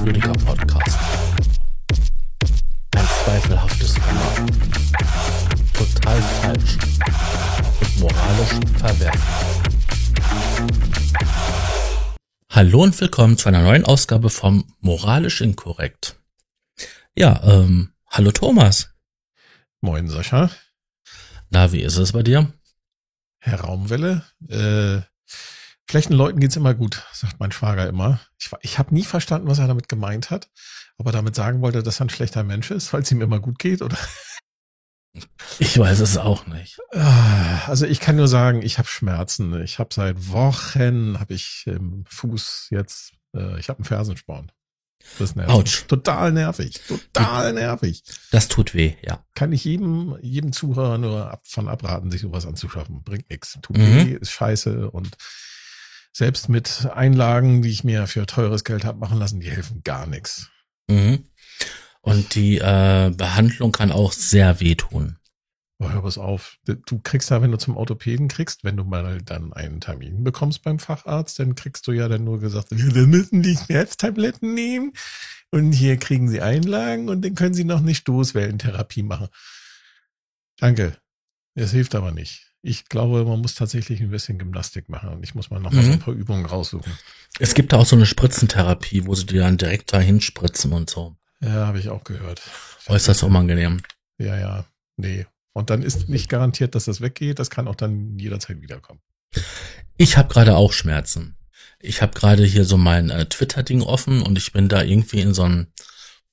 fragwürdiger Podcast. Ein zweifelhaftes Format. Total falsch und moralisch verwerflich. Hallo und willkommen zu einer neuen Ausgabe vom Moralisch Inkorrekt. Ja, ähm, hallo Thomas. Moin Sascha. Na, wie ist es bei dir? Herr Raumwelle, äh, schlechten Leuten geht's immer gut, sagt mein Schwager immer. Ich, ich habe nie verstanden, was er damit gemeint hat. Ob er damit sagen wollte, dass er ein schlechter Mensch ist, weil es ihm immer gut geht, oder? Ich weiß es auch nicht. Ah, also ich kann nur sagen, ich habe Schmerzen. Ich habe seit Wochen, habe ich im Fuß jetzt, äh, ich habe einen Fersensporn. Das ist nervig. Autsch. Total nervig. Total nervig. Das tut weh, ja. Kann ich jedem, jedem Zuhörer nur ab, von abraten, sich sowas anzuschaffen. Bringt nichts. Tut mhm. weh, ist scheiße und selbst mit Einlagen, die ich mir für teures Geld habe machen lassen, die helfen gar nichts. Mhm. Und die äh, Behandlung kann auch sehr wehtun. Oh, hör was auf. Du kriegst ja, wenn du zum Orthopäden kriegst, wenn du mal dann einen Termin bekommst beim Facharzt, dann kriegst du ja dann nur gesagt, wir müssen die Schmerztabletten nehmen und hier kriegen sie Einlagen und dann können sie noch eine Stoßwellentherapie machen. Danke. Es hilft aber nicht. Ich glaube, man muss tatsächlich ein bisschen Gymnastik machen und ich muss mal noch mal mhm. so ein paar Übungen raussuchen. Es gibt da auch so eine Spritzentherapie, wo sie dir dann direkt dahin spritzen und so. Ja, habe ich auch gehört. Äußerst unangenehm. Ja, ja. Nee, und dann ist nicht garantiert, dass das weggeht. Das kann auch dann jederzeit wiederkommen. Ich habe gerade auch Schmerzen. Ich habe gerade hier so mein äh, Twitter-Ding offen und ich bin da irgendwie in so einen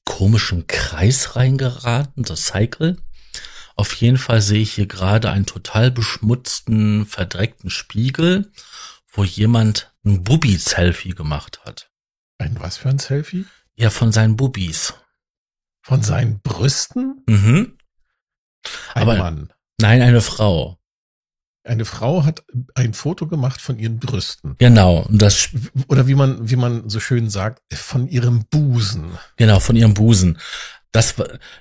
komischen Kreis reingeraten, das Cycle. Auf jeden Fall sehe ich hier gerade einen total beschmutzten, verdreckten Spiegel, wo jemand ein Bubi-Selfie gemacht hat. Ein was für ein Selfie? Ja, von seinen Bubis. Von seinen Brüsten? Mhm. Ein Aber, Mann. Nein, eine Frau. Eine Frau hat ein Foto gemacht von ihren Brüsten. Genau. Und das Oder wie man, wie man so schön sagt, von ihrem Busen. Genau, von ihrem Busen. Das,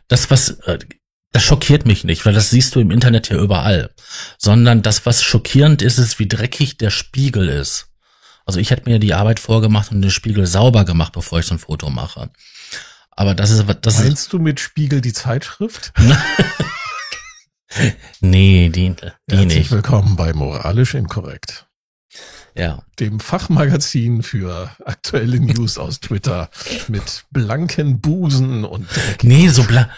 das, was, äh, das schockiert mich nicht, weil das siehst du im Internet ja überall. Sondern das, was schockierend ist, ist, wie dreckig der Spiegel ist. Also ich hätte mir die Arbeit vorgemacht und den Spiegel sauber gemacht, bevor ich so ein Foto mache. Aber das ist, das Meinst ist, du mit Spiegel die Zeitschrift? nee, die, die Herzlich nicht. willkommen bei Moralisch Inkorrekt. Ja. Dem Fachmagazin für aktuelle News aus Twitter mit blanken Busen und Nee, so blank,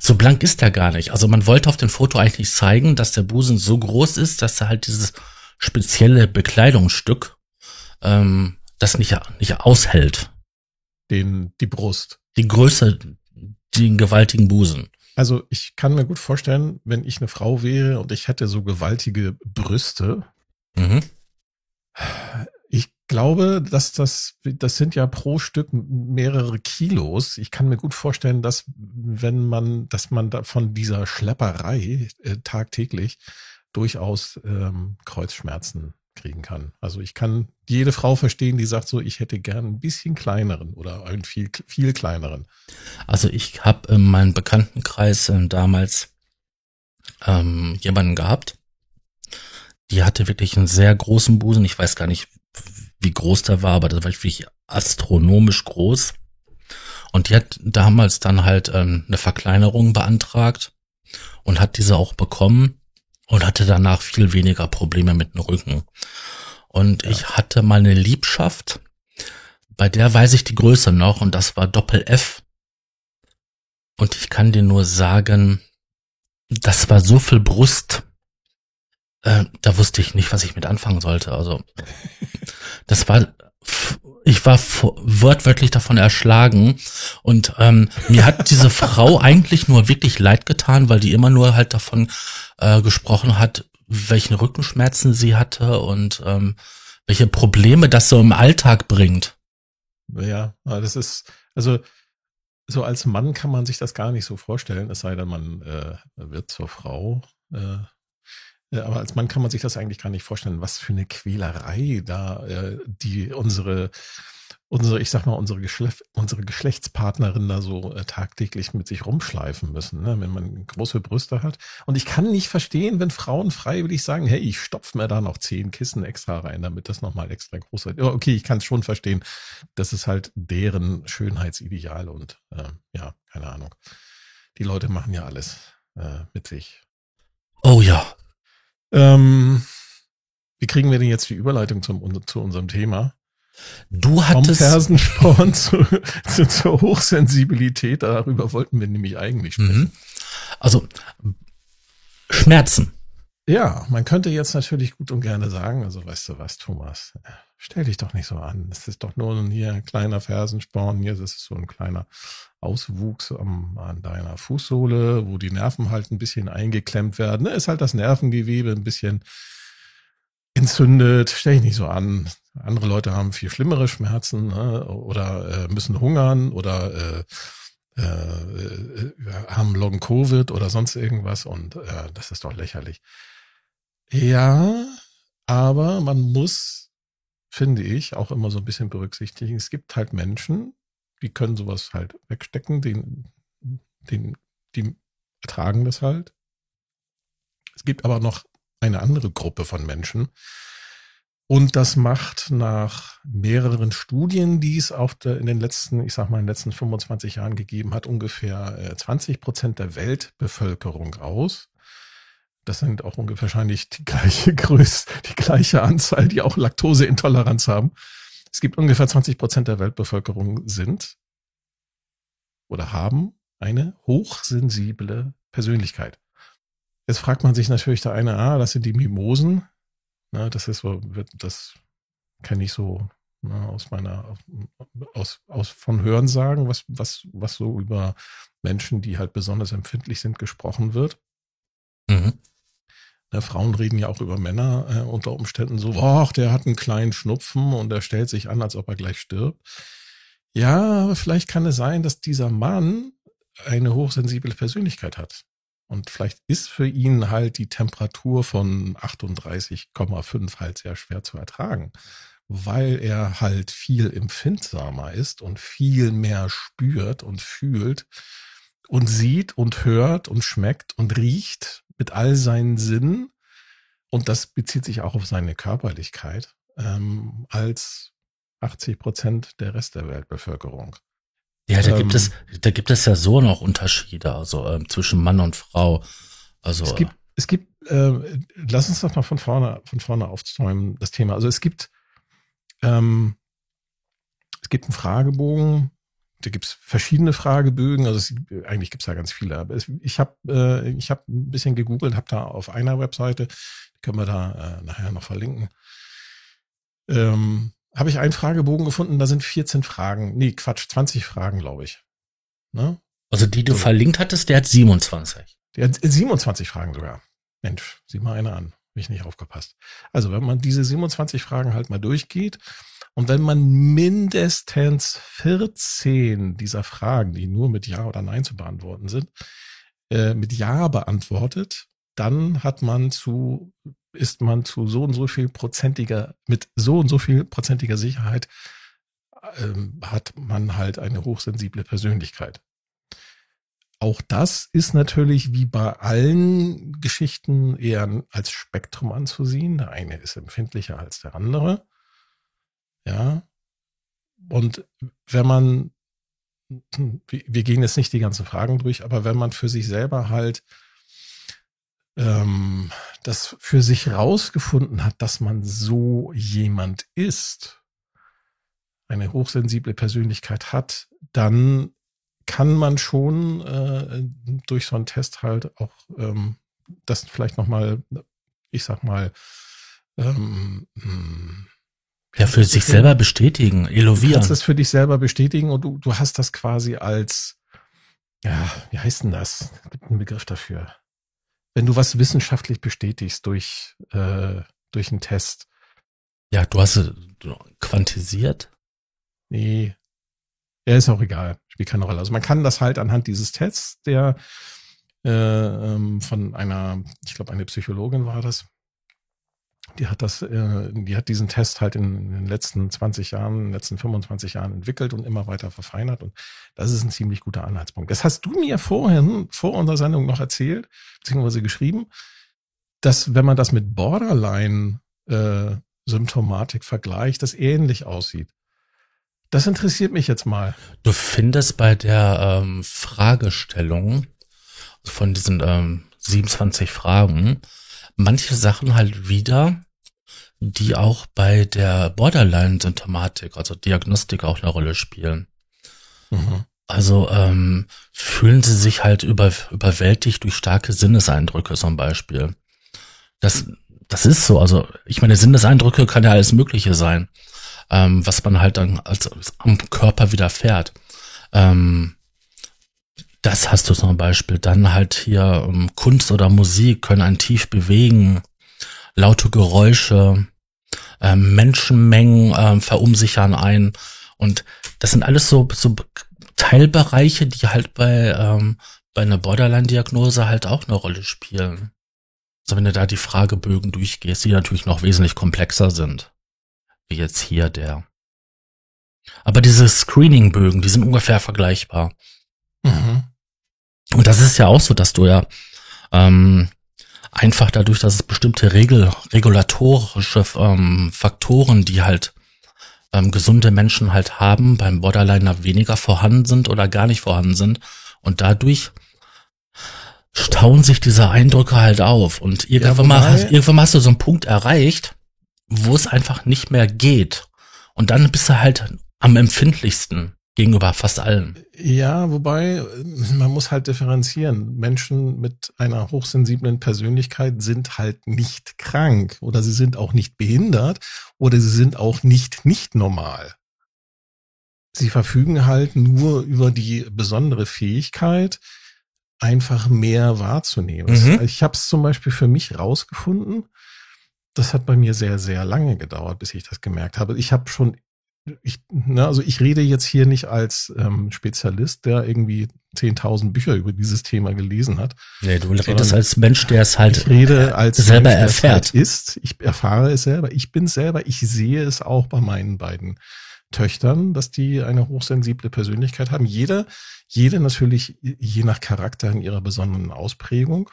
so blank ist er gar nicht. Also man wollte auf dem Foto eigentlich zeigen, dass der Busen so groß ist, dass er halt dieses spezielle Bekleidungsstück ähm, das nicht, nicht aushält. Den, die Brust. Die Größe, den gewaltigen Busen. Also ich kann mir gut vorstellen, wenn ich eine Frau wäre und ich hätte so gewaltige Brüste. Mhm. Ich glaube, dass das, das sind ja pro Stück mehrere Kilos. Ich kann mir gut vorstellen, dass wenn man, dass man da von dieser Schlepperei äh, tagtäglich durchaus ähm, Kreuzschmerzen kriegen kann. Also ich kann jede Frau verstehen, die sagt so, ich hätte gern ein bisschen kleineren oder einen viel, viel kleineren. Also ich habe in meinem Bekanntenkreis äh, damals ähm, jemanden gehabt, die hatte wirklich einen sehr großen Busen. Ich weiß gar nicht, wie groß der war, aber das war wirklich astronomisch groß. Und die hat damals dann halt ähm, eine Verkleinerung beantragt und hat diese auch bekommen und hatte danach viel weniger Probleme mit dem Rücken. Und ja. ich hatte mal eine Liebschaft, bei der weiß ich die Größe noch und das war Doppel F. Und ich kann dir nur sagen, das war so viel Brust, äh, da wusste ich nicht, was ich mit anfangen sollte. Also das war ich war wortwörtlich davon erschlagen und ähm, mir hat diese Frau eigentlich nur wirklich leid getan, weil die immer nur halt davon äh, gesprochen hat, welchen Rückenschmerzen sie hatte und ähm, welche Probleme das so im Alltag bringt. Ja, das ist, also so als Mann kann man sich das gar nicht so vorstellen, es sei denn, man äh, wird zur Frau. Äh, aber als Mann kann man sich das eigentlich gar nicht vorstellen, was für eine Quälerei da äh, die unsere unsere, ich sag mal, unsere, Geschlecht, unsere Geschlechtspartnerin da so äh, tagtäglich mit sich rumschleifen müssen, ne? wenn man große Brüste hat. Und ich kann nicht verstehen, wenn Frauen freiwillig sagen, hey, ich stopf mir da noch zehn Kissen extra rein, damit das nochmal extra groß wird. Okay, ich kann es schon verstehen. Das ist halt deren Schönheitsideal und äh, ja, keine Ahnung. Die Leute machen ja alles äh, mit sich. Oh ja. Ähm, wie kriegen wir denn jetzt die Überleitung zum, zu unserem Thema? Du hattest. Vom Fersensporn zu, zu, zur Hochsensibilität, darüber wollten wir nämlich eigentlich sprechen. Mhm. Also, Schmerzen. Ja, man könnte jetzt natürlich gut und gerne sagen, also weißt du was, Thomas, stell dich doch nicht so an. Das ist doch nur hier ein kleiner Fersensporn, hier ist so ein kleiner Auswuchs am, an deiner Fußsohle, wo die Nerven halt ein bisschen eingeklemmt werden. Da ist halt das Nervengewebe ein bisschen entzündet, stell dich nicht so an. Andere Leute haben viel schlimmere Schmerzen ne? oder äh, müssen hungern oder äh, äh, haben Long Covid oder sonst irgendwas und äh, das ist doch lächerlich. Ja, aber man muss, finde ich, auch immer so ein bisschen berücksichtigen. Es gibt halt Menschen, die können sowas halt wegstecken, den, den, die ertragen das halt. Es gibt aber noch eine andere Gruppe von Menschen, und das macht nach mehreren Studien, die es auf der, in den letzten, ich sag mal, in den letzten 25 Jahren gegeben hat, ungefähr 20 äh, Prozent der Weltbevölkerung aus. Das sind auch wahrscheinlich die gleiche Größe, die gleiche Anzahl, die auch Laktoseintoleranz haben. Es gibt ungefähr 20 Prozent der Weltbevölkerung sind oder haben eine hochsensible Persönlichkeit. Jetzt fragt man sich natürlich der eine, ah, das sind die Mimosen. Na, das ist so, das kenne ich so na, aus meiner, aus, aus von Hörensagen, was, was, was so über Menschen, die halt besonders empfindlich sind, gesprochen wird. Mhm. Na, Frauen reden ja auch über Männer äh, unter Umständen so, ach, der hat einen kleinen Schnupfen und er stellt sich an, als ob er gleich stirbt. Ja, vielleicht kann es sein, dass dieser Mann eine hochsensible Persönlichkeit hat. Und vielleicht ist für ihn halt die Temperatur von 38,5 halt sehr schwer zu ertragen, weil er halt viel empfindsamer ist und viel mehr spürt und fühlt und sieht und hört und schmeckt und riecht mit all seinen Sinnen. Und das bezieht sich auch auf seine Körperlichkeit ähm, als 80 Prozent der Rest der Weltbevölkerung. Ja, da ähm, gibt es, da gibt es ja so noch Unterschiede, also ähm, zwischen Mann und Frau. Also es gibt, es gibt, äh, lass uns doch mal von vorne, von vorne aufzäumen, das Thema. Also es gibt, ähm, es gibt einen Fragebogen, da gibt es verschiedene Fragebögen, also es, eigentlich gibt es da ganz viele. Aber es, ich habe äh, ich hab ein bisschen gegoogelt, habe da auf einer Webseite, können wir da äh, nachher noch verlinken, ähm, habe ich einen Fragebogen gefunden, da sind 14 Fragen. Nee, Quatsch, 20 Fragen, glaube ich. Ne? Also die du so. verlinkt hattest, der hat 27. Der hat 27 Fragen sogar. Mensch, sieh mal eine an. Hab ich nicht aufgepasst. Also, wenn man diese 27 Fragen halt mal durchgeht und wenn man mindestens 14 dieser Fragen, die nur mit Ja oder Nein zu beantworten sind, äh, mit Ja beantwortet, dann hat man zu ist man zu so und so viel prozentiger, mit so und so viel prozentiger Sicherheit ähm, hat man halt eine hochsensible Persönlichkeit. Auch das ist natürlich wie bei allen Geschichten eher als Spektrum anzusehen. Der eine ist empfindlicher als der andere. Ja. Und wenn man, wir gehen jetzt nicht die ganzen Fragen durch, aber wenn man für sich selber halt ähm, das für sich rausgefunden hat, dass man so jemand ist, eine hochsensible Persönlichkeit hat, dann kann man schon äh, durch so einen Test halt auch ähm, das vielleicht nochmal, ich sag mal, ähm, ja, für sich selber bestätigen, elovieren. Du kannst es für dich selber bestätigen und du, du hast das quasi als, ja, wie heißt denn das? Es gibt einen Begriff dafür wenn du was wissenschaftlich bestätigst durch, äh, durch einen Test. Ja, du hast es quantisiert? Nee. Ja, ist auch egal. Spielt keine Rolle. Also man kann das halt anhand dieses Tests, der äh, ähm, von einer, ich glaube, eine Psychologin war das, Die hat das, äh, die hat diesen Test halt in, den letzten 20 Jahren, in den letzten 25 Jahren entwickelt und immer weiter verfeinert. Und das ist ein ziemlich guter Anhaltspunkt. Das hast du mir vorhin, vor unserer Sendung noch erzählt, beziehungsweise geschrieben, dass wenn man das mit Borderline äh, Symptomatik vergleicht, das ähnlich aussieht. Das interessiert mich jetzt mal. Du findest bei der ähm, Fragestellung von diesen ähm, 27 Fragen manche Sachen halt wieder, die auch bei der Borderline-Symptomatik, also Diagnostik auch eine Rolle spielen. Mhm. Also ähm, fühlen sie sich halt über, überwältigt durch starke Sinneseindrücke zum Beispiel. Das, das ist so. Also ich meine, Sinneseindrücke kann ja alles Mögliche sein, ähm, was man halt dann als, als am Körper widerfährt. Ähm, das hast du zum Beispiel. Dann halt hier ähm, Kunst oder Musik können einen tief bewegen. Laute Geräusche, ähm, Menschenmengen ähm, verunsichern ein. Und das sind alles so, so Teilbereiche, die halt bei, ähm, bei einer Borderline-Diagnose halt auch eine Rolle spielen. Also wenn du da die Fragebögen durchgehst, die natürlich noch wesentlich komplexer sind. Wie jetzt hier der. Aber diese Screening-Bögen, die sind ungefähr vergleichbar. Mhm. Und das ist ja auch so, dass du ja ähm, einfach dadurch, dass es bestimmte Regel, regulatorische ähm, Faktoren, die halt ähm, gesunde Menschen halt haben, beim Borderliner weniger vorhanden sind oder gar nicht vorhanden sind. Und dadurch stauen sich diese Eindrücke halt auf. Und irgendwann, ja, mal, irgendwann mal hast du so einen Punkt erreicht, wo es einfach nicht mehr geht. Und dann bist du halt am empfindlichsten gegenüber fast allen. Ja, wobei man muss halt differenzieren. Menschen mit einer hochsensiblen Persönlichkeit sind halt nicht krank oder sie sind auch nicht behindert oder sie sind auch nicht nicht normal. Sie verfügen halt nur über die besondere Fähigkeit, einfach mehr wahrzunehmen. Mhm. Ich habe es zum Beispiel für mich rausgefunden. Das hat bei mir sehr, sehr lange gedauert, bis ich das gemerkt habe. Ich habe schon ich, ne, also ich rede jetzt hier nicht als ähm, Spezialist, der irgendwie 10.000 Bücher über dieses Thema gelesen hat. Nee, du redest als Mensch, der es halt ich rede als selber Mensch, erfährt. Halt ist. Ich erfahre es selber. Ich bin selber. Ich sehe es auch bei meinen beiden Töchtern, dass die eine hochsensible Persönlichkeit haben. Jeder, jede natürlich je nach Charakter in ihrer besonderen Ausprägung.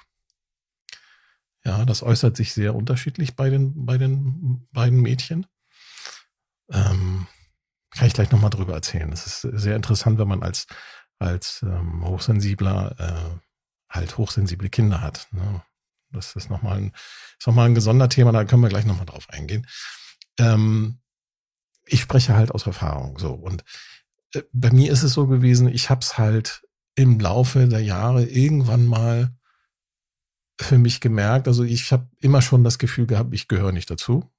Ja, das äußert sich sehr unterschiedlich bei den, bei den beiden Mädchen. Ähm, kann ich gleich nochmal drüber erzählen. Das ist sehr interessant, wenn man als, als ähm, Hochsensibler äh, halt hochsensible Kinder hat. Ne? Das ist nochmal ein, ist noch mal ein Gesonderthema, da können wir gleich nochmal drauf eingehen. Ähm, ich spreche halt aus Erfahrung so. Und äh, bei mir ist es so gewesen, ich habe es halt im Laufe der Jahre irgendwann mal für mich gemerkt. Also ich habe immer schon das Gefühl gehabt, ich gehöre nicht dazu.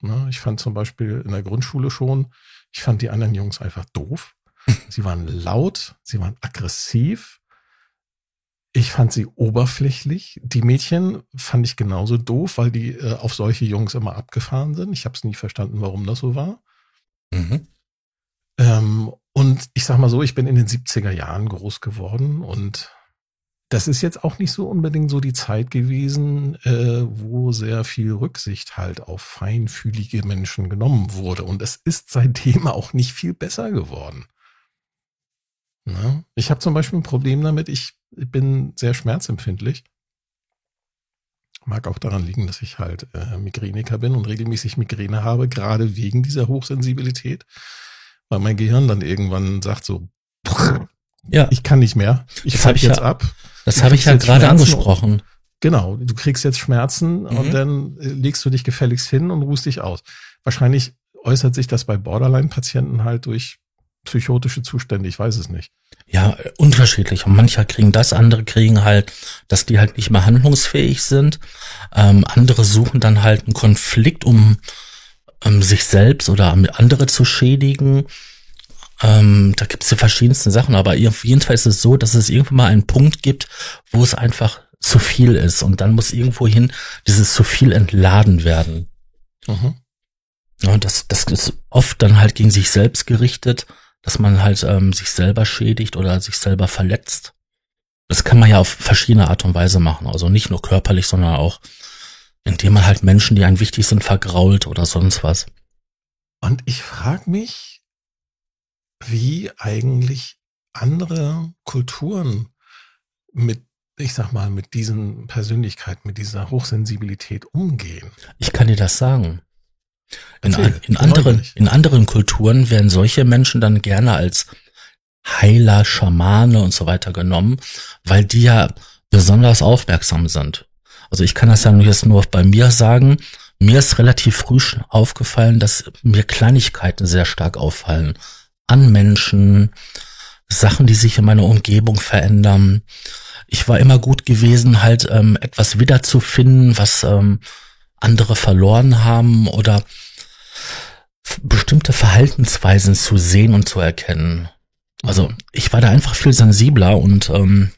Ne? Ich fand zum Beispiel in der Grundschule schon, ich fand die anderen Jungs einfach doof. Sie waren laut, sie waren aggressiv. Ich fand sie oberflächlich. Die Mädchen fand ich genauso doof, weil die äh, auf solche Jungs immer abgefahren sind. Ich habe es nie verstanden, warum das so war. Mhm. Ähm, und ich sag mal so, ich bin in den 70er Jahren groß geworden und das ist jetzt auch nicht so unbedingt so die Zeit gewesen, äh, wo sehr viel Rücksicht halt auf feinfühlige Menschen genommen wurde. Und es ist seitdem auch nicht viel besser geworden. Na? Ich habe zum Beispiel ein Problem damit, ich bin sehr schmerzempfindlich. Mag auch daran liegen, dass ich halt äh, Migräniker bin und regelmäßig Migräne habe, gerade wegen dieser Hochsensibilität. Weil mein Gehirn dann irgendwann sagt so, ja. ich kann nicht mehr. Ich falle jetzt ja, ab. Das habe ich ja gerade angesprochen. Genau, du kriegst jetzt Schmerzen mhm. und dann äh, legst du dich gefälligst hin und ruhst dich aus. Wahrscheinlich äußert sich das bei Borderline-Patienten halt durch psychotische Zustände, ich weiß es nicht. Ja, unterschiedlich. Und manche kriegen das, andere kriegen halt, dass die halt nicht mehr handlungsfähig sind. Ähm, andere suchen dann halt einen Konflikt, um um sich selbst oder andere zu schädigen. Ähm, da gibt es ja verschiedenste Sachen, aber auf jeden Fall ist es so, dass es irgendwann mal einen Punkt gibt, wo es einfach zu viel ist und dann muss irgendwohin dieses zu viel entladen werden. Mhm. Ja, das, das ist oft dann halt gegen sich selbst gerichtet, dass man halt ähm, sich selber schädigt oder sich selber verletzt. Das kann man ja auf verschiedene Art und Weise machen, also nicht nur körperlich, sondern auch Indem man halt Menschen, die einem wichtig sind, vergrault oder sonst was. Und ich frage mich, wie eigentlich andere Kulturen mit, ich sag mal, mit diesen Persönlichkeiten, mit dieser Hochsensibilität umgehen. Ich kann dir das sagen. In, in anderen, in anderen Kulturen werden solche Menschen dann gerne als Heiler, Schamane und so weiter genommen, weil die ja besonders aufmerksam sind. Also ich kann das ja jetzt nur bei mir sagen. Mir ist relativ früh aufgefallen, dass mir Kleinigkeiten sehr stark auffallen. An Menschen, Sachen, die sich in meiner Umgebung verändern. Ich war immer gut gewesen, halt ähm, etwas wiederzufinden, was ähm, andere verloren haben oder bestimmte Verhaltensweisen zu sehen und zu erkennen. Also ich war da einfach viel sensibler und ähm,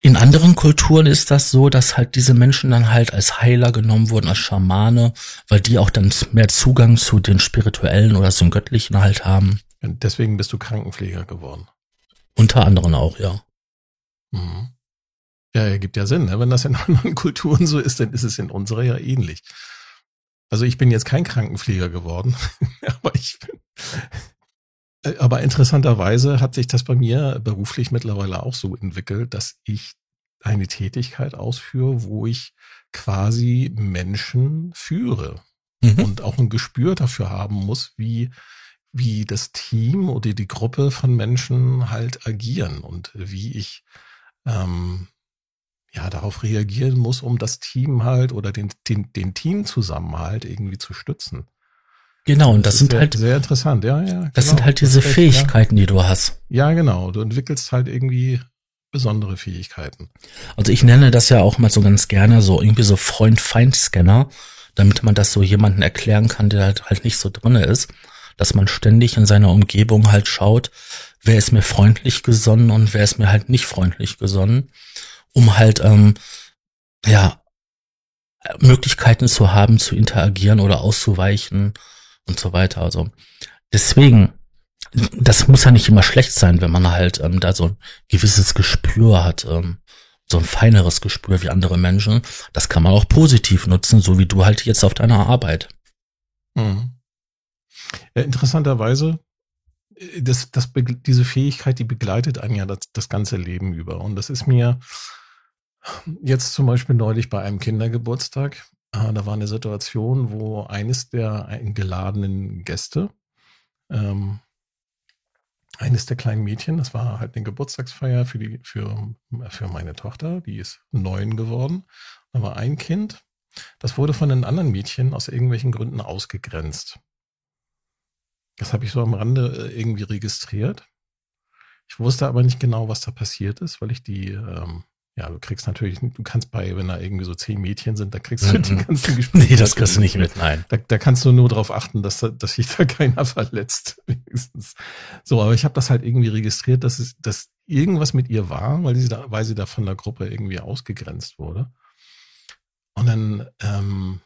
in anderen Kulturen ist das so, dass halt diese Menschen dann halt als Heiler genommen wurden, als Schamane, weil die auch dann mehr Zugang zu den spirituellen oder zum Göttlichen halt haben. Und deswegen bist du Krankenpfleger geworden. Unter anderem auch, ja. Mhm. Ja, ergibt ja Sinn. Ne? Wenn das in anderen Kulturen so ist, dann ist es in unserer ja ähnlich. Also ich bin jetzt kein Krankenpfleger geworden, aber ich bin, aber interessanterweise hat sich das bei mir beruflich mittlerweile auch so entwickelt, dass ich eine Tätigkeit ausführe, wo ich quasi Menschen führe mhm. und auch ein Gespür dafür haben muss, wie, wie das Team oder die Gruppe von Menschen halt agieren und wie ich ähm, ja darauf reagieren muss, um das Team halt oder den, den, den Teamzusammenhalt irgendwie zu stützen. Genau, und das, das sind sehr, halt sehr interessant, ja, ja. Das genau, sind halt diese recht, Fähigkeiten, ja. die du hast. Ja, genau. Du entwickelst halt irgendwie besondere Fähigkeiten. Also ich nenne das ja auch mal so ganz gerne so irgendwie so Freund-Feind-Scanner, damit man das so jemanden erklären kann, der halt, halt nicht so drinne ist, dass man ständig in seiner Umgebung halt schaut, wer ist mir freundlich gesonnen und wer ist mir halt nicht freundlich gesonnen, um halt ähm, ja Möglichkeiten zu haben, zu interagieren oder auszuweichen und so weiter. Also deswegen, das muss ja nicht immer schlecht sein, wenn man halt ähm, da so ein gewisses Gespür hat, ähm, so ein feineres Gespür wie andere Menschen. Das kann man auch positiv nutzen, so wie du halt jetzt auf deiner Arbeit. Mhm. Ja, interessanterweise, das, das, diese Fähigkeit, die begleitet einen ja das, das ganze Leben über. Und das ist mir jetzt zum Beispiel neulich bei einem Kindergeburtstag da war eine Situation, wo eines der eingeladenen Gäste, ähm, eines der kleinen Mädchen, das war halt eine Geburtstagsfeier für die, für, für meine Tochter, die ist neun geworden. Da war ein Kind, das wurde von den anderen Mädchen aus irgendwelchen Gründen ausgegrenzt. Das habe ich so am Rande äh, irgendwie registriert. Ich wusste aber nicht genau, was da passiert ist, weil ich die ähm, ja, du kriegst natürlich, du kannst bei, wenn da irgendwie so zehn Mädchen sind, da kriegst du mhm. die ganzen Gespräche. Nee, das kriegst du nicht mit, nein. Da, da kannst du nur darauf achten, dass, dass sich da keiner verletzt. Wenigstens. So, aber ich habe das halt irgendwie registriert, dass es, dass irgendwas mit ihr war, weil sie da, weil sie da von der Gruppe irgendwie ausgegrenzt wurde. Und dann, ähm,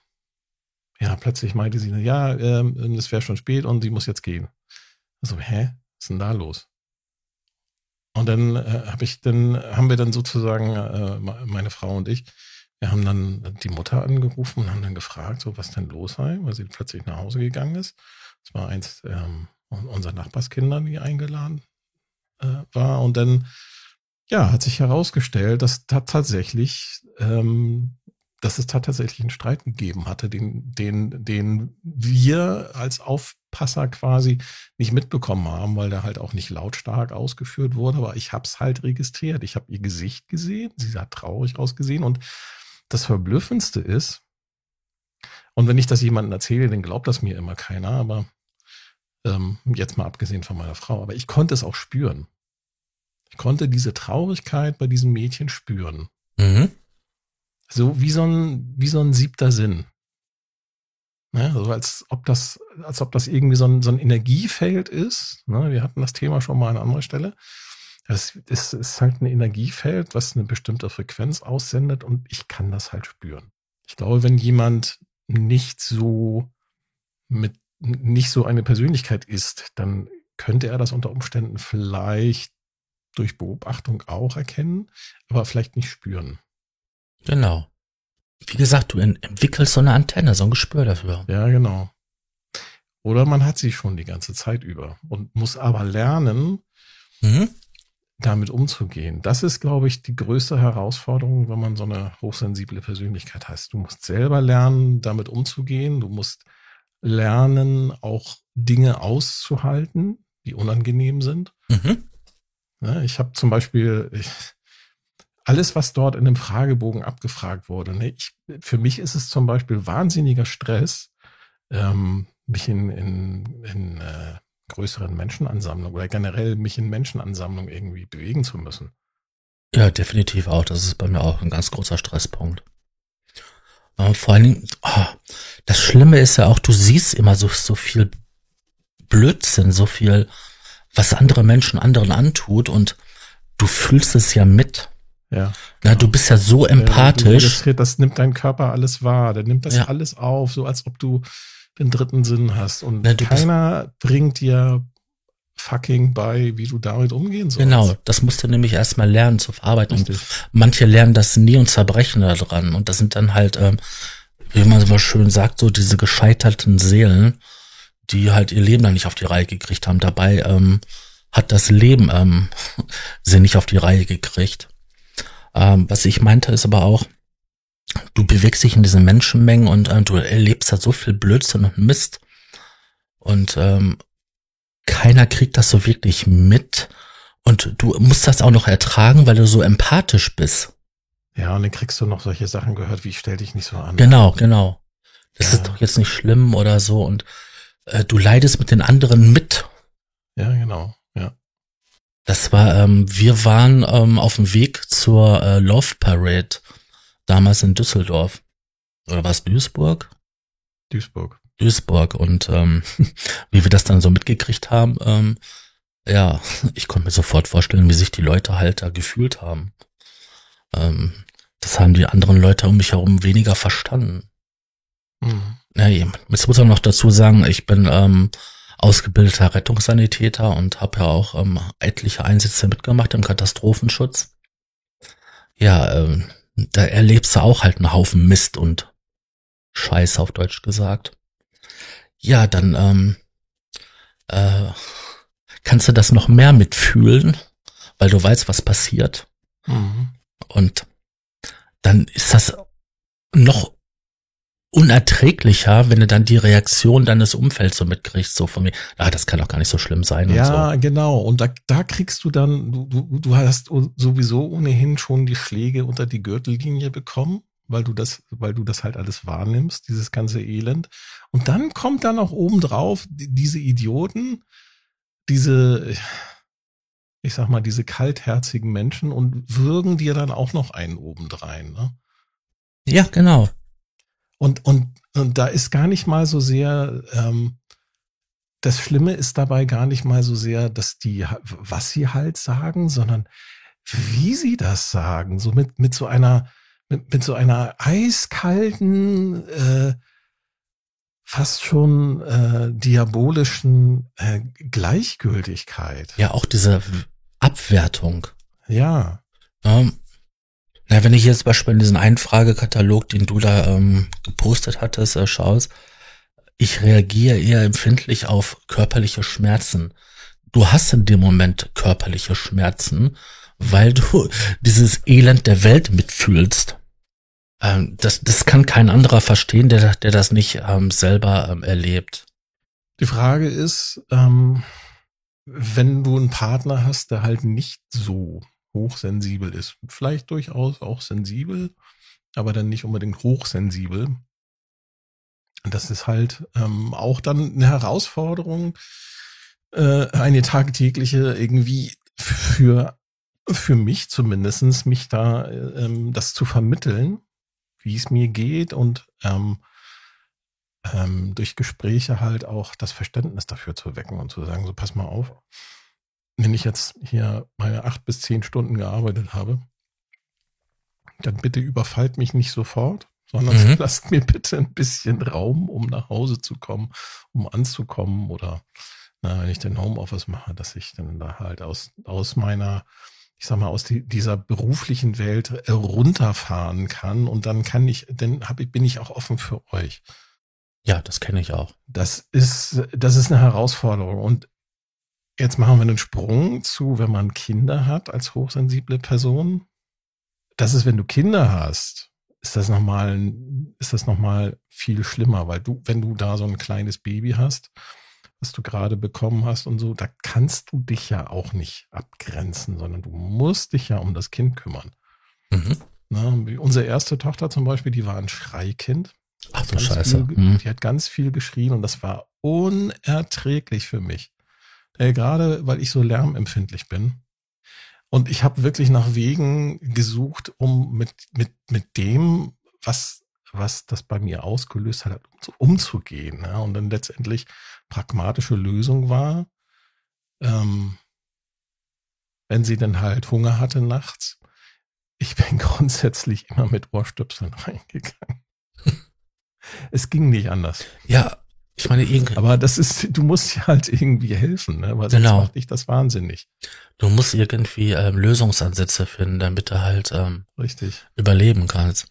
ja, plötzlich meinte sie, ja, ähm, es wäre schon spät und sie muss jetzt gehen. Also, hä? Was ist denn da los? Und dann äh, habe ich dann, haben wir dann sozusagen, äh, meine Frau und ich, wir haben dann die Mutter angerufen und haben dann gefragt, so was denn los sei, weil sie plötzlich nach Hause gegangen ist. Das war eins ähm, unserer Nachbarskinder, die eingeladen äh, war. Und dann, ja, hat sich herausgestellt, dass da tatsächlich ähm, dass es tatsächlich einen Streit gegeben hatte, den, den, den wir als Aufpasser quasi nicht mitbekommen haben, weil der halt auch nicht lautstark ausgeführt wurde. Aber ich habe es halt registriert. Ich habe ihr Gesicht gesehen. Sie sah traurig ausgesehen. Und das Verblüffendste ist, und wenn ich das jemandem erzähle, dann glaubt das mir immer keiner. Aber ähm, jetzt mal abgesehen von meiner Frau. Aber ich konnte es auch spüren. Ich konnte diese Traurigkeit bei diesem Mädchen spüren. Mhm. So wie so ein, wie so ein siebter Sinn. Ne? Also als ob das, als ob das irgendwie so ein, so ein Energiefeld ist. Ne? Wir hatten das Thema schon mal an anderer Stelle. Es ist, ist halt ein Energiefeld, was eine bestimmte Frequenz aussendet und ich kann das halt spüren. Ich glaube, wenn jemand nicht so mit, nicht so eine Persönlichkeit ist, dann könnte er das unter Umständen vielleicht durch Beobachtung auch erkennen, aber vielleicht nicht spüren. Genau. wie gesagt, du entwickelst so eine Antenne, so ein Gespür dafür. Ja, genau. Oder man hat sie schon die ganze Zeit über und muss aber lernen, mhm. damit umzugehen. Das ist, glaube ich, die größte Herausforderung, wenn man so eine hochsensible Persönlichkeit heißt. Du musst selber lernen, damit umzugehen. Du musst lernen, auch Dinge auszuhalten, die unangenehm sind. Mhm. Ja, ich habe zum Beispiel ich, alles, was dort in dem Fragebogen abgefragt wurde. Ne, ich, für mich ist es zum Beispiel wahnsinniger Stress, ähm, mich in, in, in äh, größeren Menschenansammlungen oder generell mich in Menschenansammlungen irgendwie bewegen zu müssen. Ja, definitiv auch. Das ist bei mir auch ein ganz großer Stresspunkt. Äh, vor allen Dingen, oh, das Schlimme ist ja auch, du siehst immer so, so viel Blödsinn, so viel, was andere Menschen anderen antut und du fühlst es ja mit. Ja. Na, du bist ja so empathisch. Ja, das nimmt dein Körper alles wahr. Der nimmt das ja. alles auf, so als ob du den dritten Sinn hast. Und Na, keiner bringt dir fucking bei, wie du damit umgehen sollst. Genau, das musst du nämlich erstmal lernen zu verarbeiten. Und manche lernen das nie und zerbrechen daran. Und das sind dann halt, ähm, wie man so schön sagt, so diese gescheiterten Seelen, die halt ihr Leben dann nicht auf die Reihe gekriegt haben. Dabei ähm, hat das Leben ähm, sie nicht auf die Reihe gekriegt. Ähm, was ich meinte, ist aber auch, du bewegst dich in diesen Menschenmengen und äh, du erlebst da so viel Blödsinn und Mist. Und ähm, keiner kriegt das so wirklich mit. Und du musst das auch noch ertragen, weil du so empathisch bist. Ja, und dann kriegst du noch solche Sachen gehört, wie ich stell dich nicht so an. Genau, genau. Das ja. ist doch jetzt nicht schlimm oder so. Und äh, du leidest mit den anderen mit. Ja, genau. Ja. Das war, ähm, wir waren ähm, auf dem Weg zur äh, Love Parade damals in Düsseldorf. Oder war es Duisburg? Duisburg. Duisburg. Und ähm, wie wir das dann so mitgekriegt haben, ähm, ja, ich konnte mir sofort vorstellen, wie sich die Leute halt da gefühlt haben. Ähm, das haben die anderen Leute um mich herum weniger verstanden. Mhm. Ja, jetzt muss man noch dazu sagen, ich bin ähm, ausgebildeter Rettungssanitäter und habe ja auch ähm, etliche Einsätze mitgemacht im Katastrophenschutz. Ja, ähm, da erlebst du auch halt einen Haufen Mist und Scheiß auf Deutsch gesagt. Ja, dann ähm, äh, kannst du das noch mehr mitfühlen, weil du weißt, was passiert. Mhm. Und dann ist das noch unerträglicher, wenn du dann die Reaktion deines Umfelds so mitkriegst, so von mir, ah, das kann doch gar nicht so schlimm sein. Ja, so. genau. Und da, da kriegst du dann, du, du, du hast sowieso ohnehin schon die Schläge unter die Gürtellinie bekommen, weil du das, weil du das halt alles wahrnimmst, dieses ganze Elend. Und dann kommt dann auch obendrauf diese Idioten, diese, ich sag mal, diese kaltherzigen Menschen und würgen dir dann auch noch einen obendrein, ne? Ja, genau. Und, und, und da ist gar nicht mal so sehr, ähm, das Schlimme ist dabei gar nicht mal so sehr, dass die, was sie halt sagen, sondern wie sie das sagen. So mit, mit so einer, mit, mit so einer eiskalten, äh, fast schon äh, diabolischen äh, Gleichgültigkeit. Ja, auch diese Abwertung. Ja. Ähm, na, wenn ich jetzt beispielsweise in diesen einen Fragekatalog, den du da ähm, gepostet hattest, äh, schaust, ich reagiere eher empfindlich auf körperliche Schmerzen. Du hast in dem Moment körperliche Schmerzen, weil du dieses Elend der Welt mitfühlst. Ähm, das, das kann kein anderer verstehen, der, der das nicht ähm, selber ähm, erlebt. Die Frage ist, ähm, wenn du einen Partner hast, der halt nicht so hochsensibel ist. Vielleicht durchaus auch sensibel, aber dann nicht unbedingt hochsensibel. Das ist halt ähm, auch dann eine Herausforderung, äh, eine tagtägliche irgendwie für für mich zumindestens mich da ähm, das zu vermitteln, wie es mir geht und ähm, ähm, durch Gespräche halt auch das Verständnis dafür zu wecken und zu sagen, so pass mal auf, wenn ich jetzt hier meine acht bis zehn Stunden gearbeitet habe, dann bitte überfallt mich nicht sofort, sondern mhm. lasst mir bitte ein bisschen Raum, um nach Hause zu kommen, um anzukommen oder na, wenn ich den Homeoffice mache, dass ich dann da halt aus, aus meiner, ich sag mal, aus die, dieser beruflichen Welt runterfahren kann und dann kann ich, dann hab, bin ich auch offen für euch. Ja, das kenne ich auch. Das ist, das ist eine Herausforderung. Und jetzt machen wir einen Sprung zu, wenn man Kinder hat als hochsensible Person. Das ist, wenn du Kinder hast, ist das nochmal, ist das nochmal viel schlimmer, weil du, wenn du da so ein kleines Baby hast, was du gerade bekommen hast und so, da kannst du dich ja auch nicht abgrenzen, sondern du musst dich ja um das Kind kümmern. Mhm. Na, unsere erste Tochter zum Beispiel, die war ein Schreikind. Ach du Scheiße. Viel, mhm. Die hat ganz viel geschrien und das war unerträglich für mich. Äh, gerade weil ich so lärmempfindlich bin. Und ich habe wirklich nach Wegen gesucht, um mit, mit, mit dem, was, was das bei mir ausgelöst hat, umzugehen. Ja? Und dann letztendlich pragmatische Lösung war, ähm, wenn sie dann halt Hunger hatte nachts, ich bin grundsätzlich immer mit Ohrstöpseln reingegangen. es ging nicht anders. Ja, ich meine, irgendwie. Aber das ist, du musst ja halt irgendwie helfen, ne? weil sonst genau. macht dich das wahnsinnig. Du musst irgendwie ähm, Lösungsansätze finden, damit du halt ähm, Richtig. überleben kannst.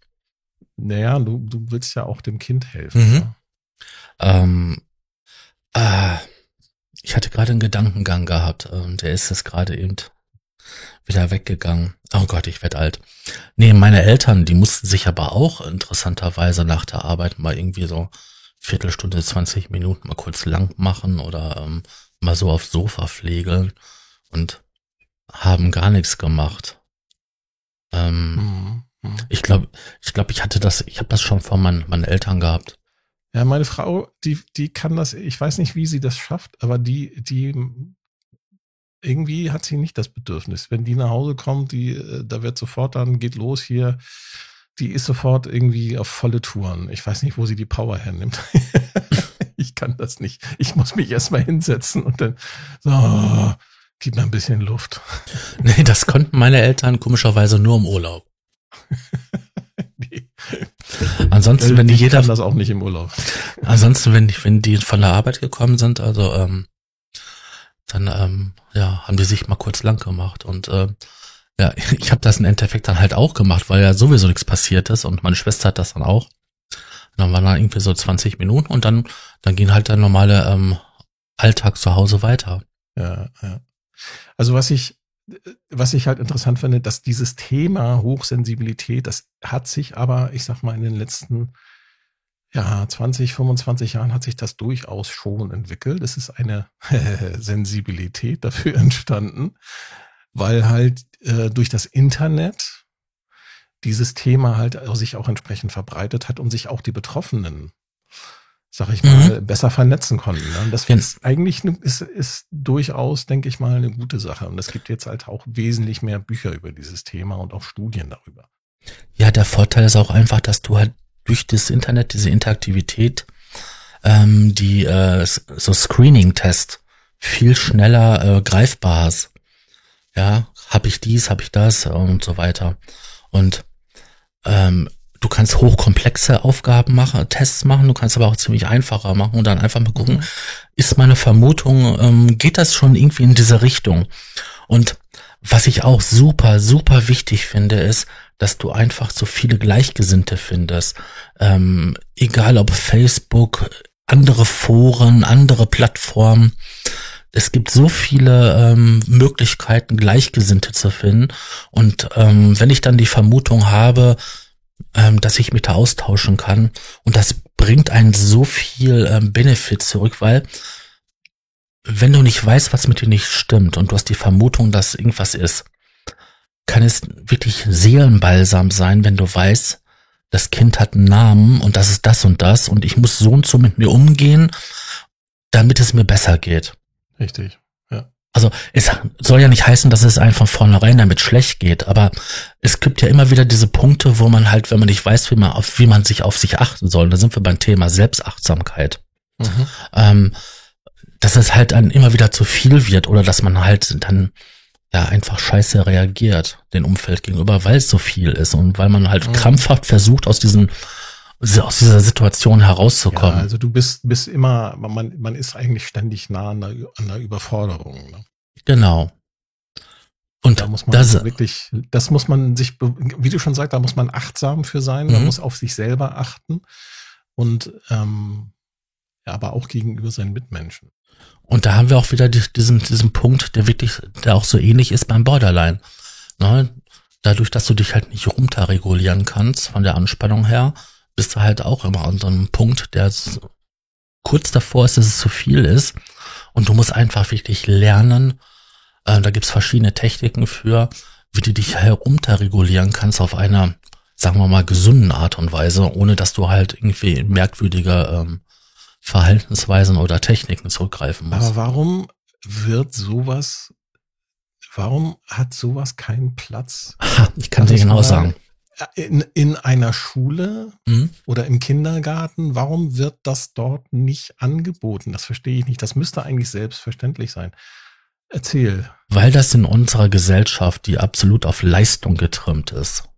Naja, du, du willst ja auch dem Kind helfen. Mhm. Ne? Ähm, äh, ich hatte gerade einen Gedankengang gehabt und der ist jetzt gerade eben wieder weggegangen. Oh Gott, ich werd alt. Nee, meine Eltern, die mussten sich aber auch interessanterweise nach der Arbeit mal irgendwie so Viertelstunde, 20 Minuten mal kurz lang machen oder ähm, mal so aufs Sofa pflegeln und haben gar nichts gemacht. Ähm, mhm. mhm. Ich glaube, ich glaube, ich hatte das, ich habe das schon von meinen, meinen Eltern gehabt. Ja, meine Frau, die, die kann das, ich weiß nicht, wie sie das schafft, aber die, die irgendwie hat sie nicht das Bedürfnis. Wenn die nach Hause kommt, die, äh, da wird sofort dann, geht los hier, die ist sofort irgendwie auf volle Touren. Ich weiß nicht, wo sie die Power hernimmt. ich kann das nicht. Ich muss mich erstmal hinsetzen und dann so, gib mir ein bisschen Luft. Nee, das konnten meine Eltern komischerweise nur im Urlaub. nee. Ansonsten, wenn die jeder. kann das auch nicht im Urlaub. Ansonsten, wenn die, wenn die von der Arbeit gekommen sind, also ähm, dann ähm, ja, haben die sich mal kurz lang gemacht und äh, ja, ich habe das im Endeffekt dann halt auch gemacht, weil ja sowieso nichts passiert ist und meine Schwester hat das dann auch. Dann waren da irgendwie so 20 Minuten und dann dann ging halt der normale ähm, Alltag zu Hause weiter. Ja, ja. Also was ich was ich halt interessant finde, dass dieses Thema Hochsensibilität, das hat sich aber, ich sag mal, in den letzten ja, 20, 25 Jahren hat sich das durchaus schon entwickelt. Es ist eine Sensibilität dafür entstanden, weil halt äh, durch das Internet dieses Thema halt sich auch entsprechend verbreitet hat und sich auch die Betroffenen, sag ich mal, mhm. besser vernetzen konnten. Ne? Das ist eigentlich ne, ist, ist durchaus, denke ich mal, eine gute Sache. Und es gibt jetzt halt auch wesentlich mehr Bücher über dieses Thema und auch Studien darüber. Ja, der Vorteil ist auch einfach, dass du halt durch das Internet, diese Interaktivität, ähm, die äh, so Screening-Test viel schneller äh, greifbar hast. Ja, habe ich dies, habe ich das und so weiter. Und ähm, du kannst hochkomplexe Aufgaben machen, Tests machen, du kannst aber auch ziemlich einfacher machen und dann einfach mal gucken, mhm. ist meine Vermutung, ähm, geht das schon irgendwie in diese Richtung? Und was ich auch super, super wichtig finde, ist, dass du einfach so viele Gleichgesinnte findest. Ähm, egal ob Facebook, andere Foren, andere Plattformen. Es gibt so viele ähm, Möglichkeiten, Gleichgesinnte zu finden. Und ähm, wenn ich dann die Vermutung habe, ähm, dass ich mich da austauschen kann, und das bringt einen so viel ähm, Benefit zurück, weil wenn du nicht weißt, was mit dir nicht stimmt und du hast die Vermutung, dass irgendwas ist, kann es wirklich Seelenbalsam sein, wenn du weißt, das Kind hat einen Namen und das ist das und das und ich muss so und so mit mir umgehen, damit es mir besser geht. Richtig, ja. Also es soll ja nicht heißen, dass es einfach von vornherein damit schlecht geht, aber es gibt ja immer wieder diese Punkte, wo man halt, wenn man nicht weiß, wie man auf, wie man sich auf sich achten soll, da sind wir beim Thema Selbstachtsamkeit. Mhm. Ähm, dass es halt dann immer wieder zu viel wird oder dass man halt dann ja einfach scheiße reagiert dem Umfeld gegenüber, weil es so viel ist und weil man halt mhm. krampfhaft versucht aus diesen aus dieser Situation herauszukommen. Ja, also du bist bist immer man man ist eigentlich ständig nah an der, an der Überforderung. Ne? Genau. Und da muss man das, wirklich, das muss man sich, wie du schon sagst, da muss man achtsam für sein, mhm. man muss auf sich selber achten und ähm, ja, aber auch gegenüber seinen Mitmenschen. Und da haben wir auch wieder diesen, diesen Punkt, der wirklich, der auch so ähnlich ist beim Borderline. Ne? Dadurch, dass du dich halt nicht runterregulieren kannst von der Anspannung her, bist du halt auch immer an so einem Punkt, der kurz davor ist, dass es zu viel ist. Und du musst einfach wirklich lernen, äh, da gibt's verschiedene Techniken für, wie du dich herunterregulieren kannst auf einer, sagen wir mal, gesunden Art und Weise, ohne dass du halt irgendwie merkwürdige ähm, Verhaltensweisen oder Techniken zurückgreifen musst. Aber warum wird sowas, warum hat sowas keinen Platz? ich kann dir genau sagen. In, in einer Schule mhm. oder im Kindergarten, warum wird das dort nicht angeboten? Das verstehe ich nicht. Das müsste eigentlich selbstverständlich sein. Erzähl. Weil das in unserer Gesellschaft, die absolut auf Leistung getrimmt ist,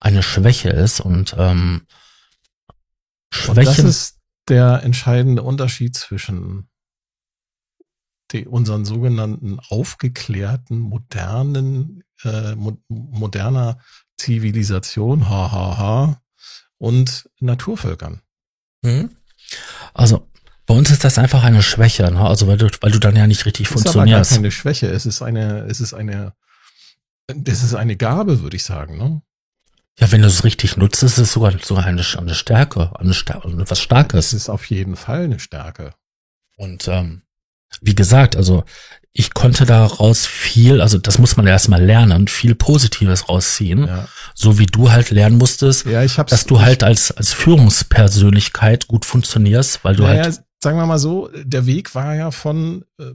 eine Schwäche ist und ähm, Schwächen. Und das ist der entscheidende Unterschied zwischen die, unseren sogenannten aufgeklärten, modernen, äh, mo moderner Zivilisation, hahaha, ha, ha, und Naturvölkern. Mhm. Also bei uns ist das einfach eine Schwäche, ne? also weil du, weil du dann ja nicht richtig funktionierst. Es ist keine Schwäche, es ist eine, es ist eine, das ist eine Gabe, würde ich sagen. Ne? Ja, wenn du es richtig nutzt, ist es sogar, sogar eine, eine Stärke, eine Stärke, was Starkes. Es ist auf jeden Fall eine Stärke. Und ähm, wie gesagt, also ich konnte daraus viel, also das muss man erstmal lernen, viel Positives rausziehen. Ja. So wie du halt lernen musstest, ja, ich dass du halt als, als Führungspersönlichkeit gut funktionierst, weil du naja, halt sagen wir mal so, der Weg war ja von, äh,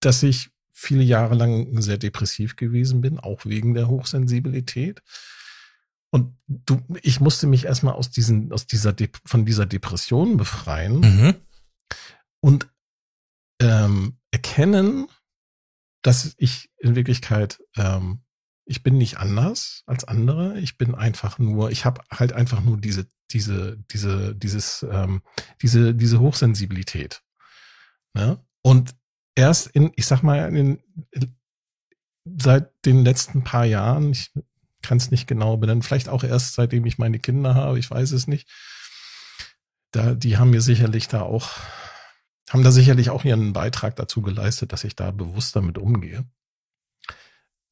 dass ich viele Jahre lang sehr depressiv gewesen bin, auch wegen der Hochsensibilität. Und du, ich musste mich erstmal aus diesen, aus dieser, De von dieser Depression befreien mhm. und ähm, erkennen, dass ich in Wirklichkeit ähm, ich bin nicht anders als andere. Ich bin einfach nur, ich habe halt einfach nur diese, diese, diese, dieses, ähm, diese, diese Hochsensibilität. Ne? Und erst in, ich sag mal, in, seit den letzten paar Jahren, ich kann es nicht genau benennen, vielleicht auch erst seitdem ich meine Kinder habe, ich weiß es nicht. Da, die haben mir sicherlich da auch, haben da sicherlich auch ihren Beitrag dazu geleistet, dass ich da bewusst damit umgehe.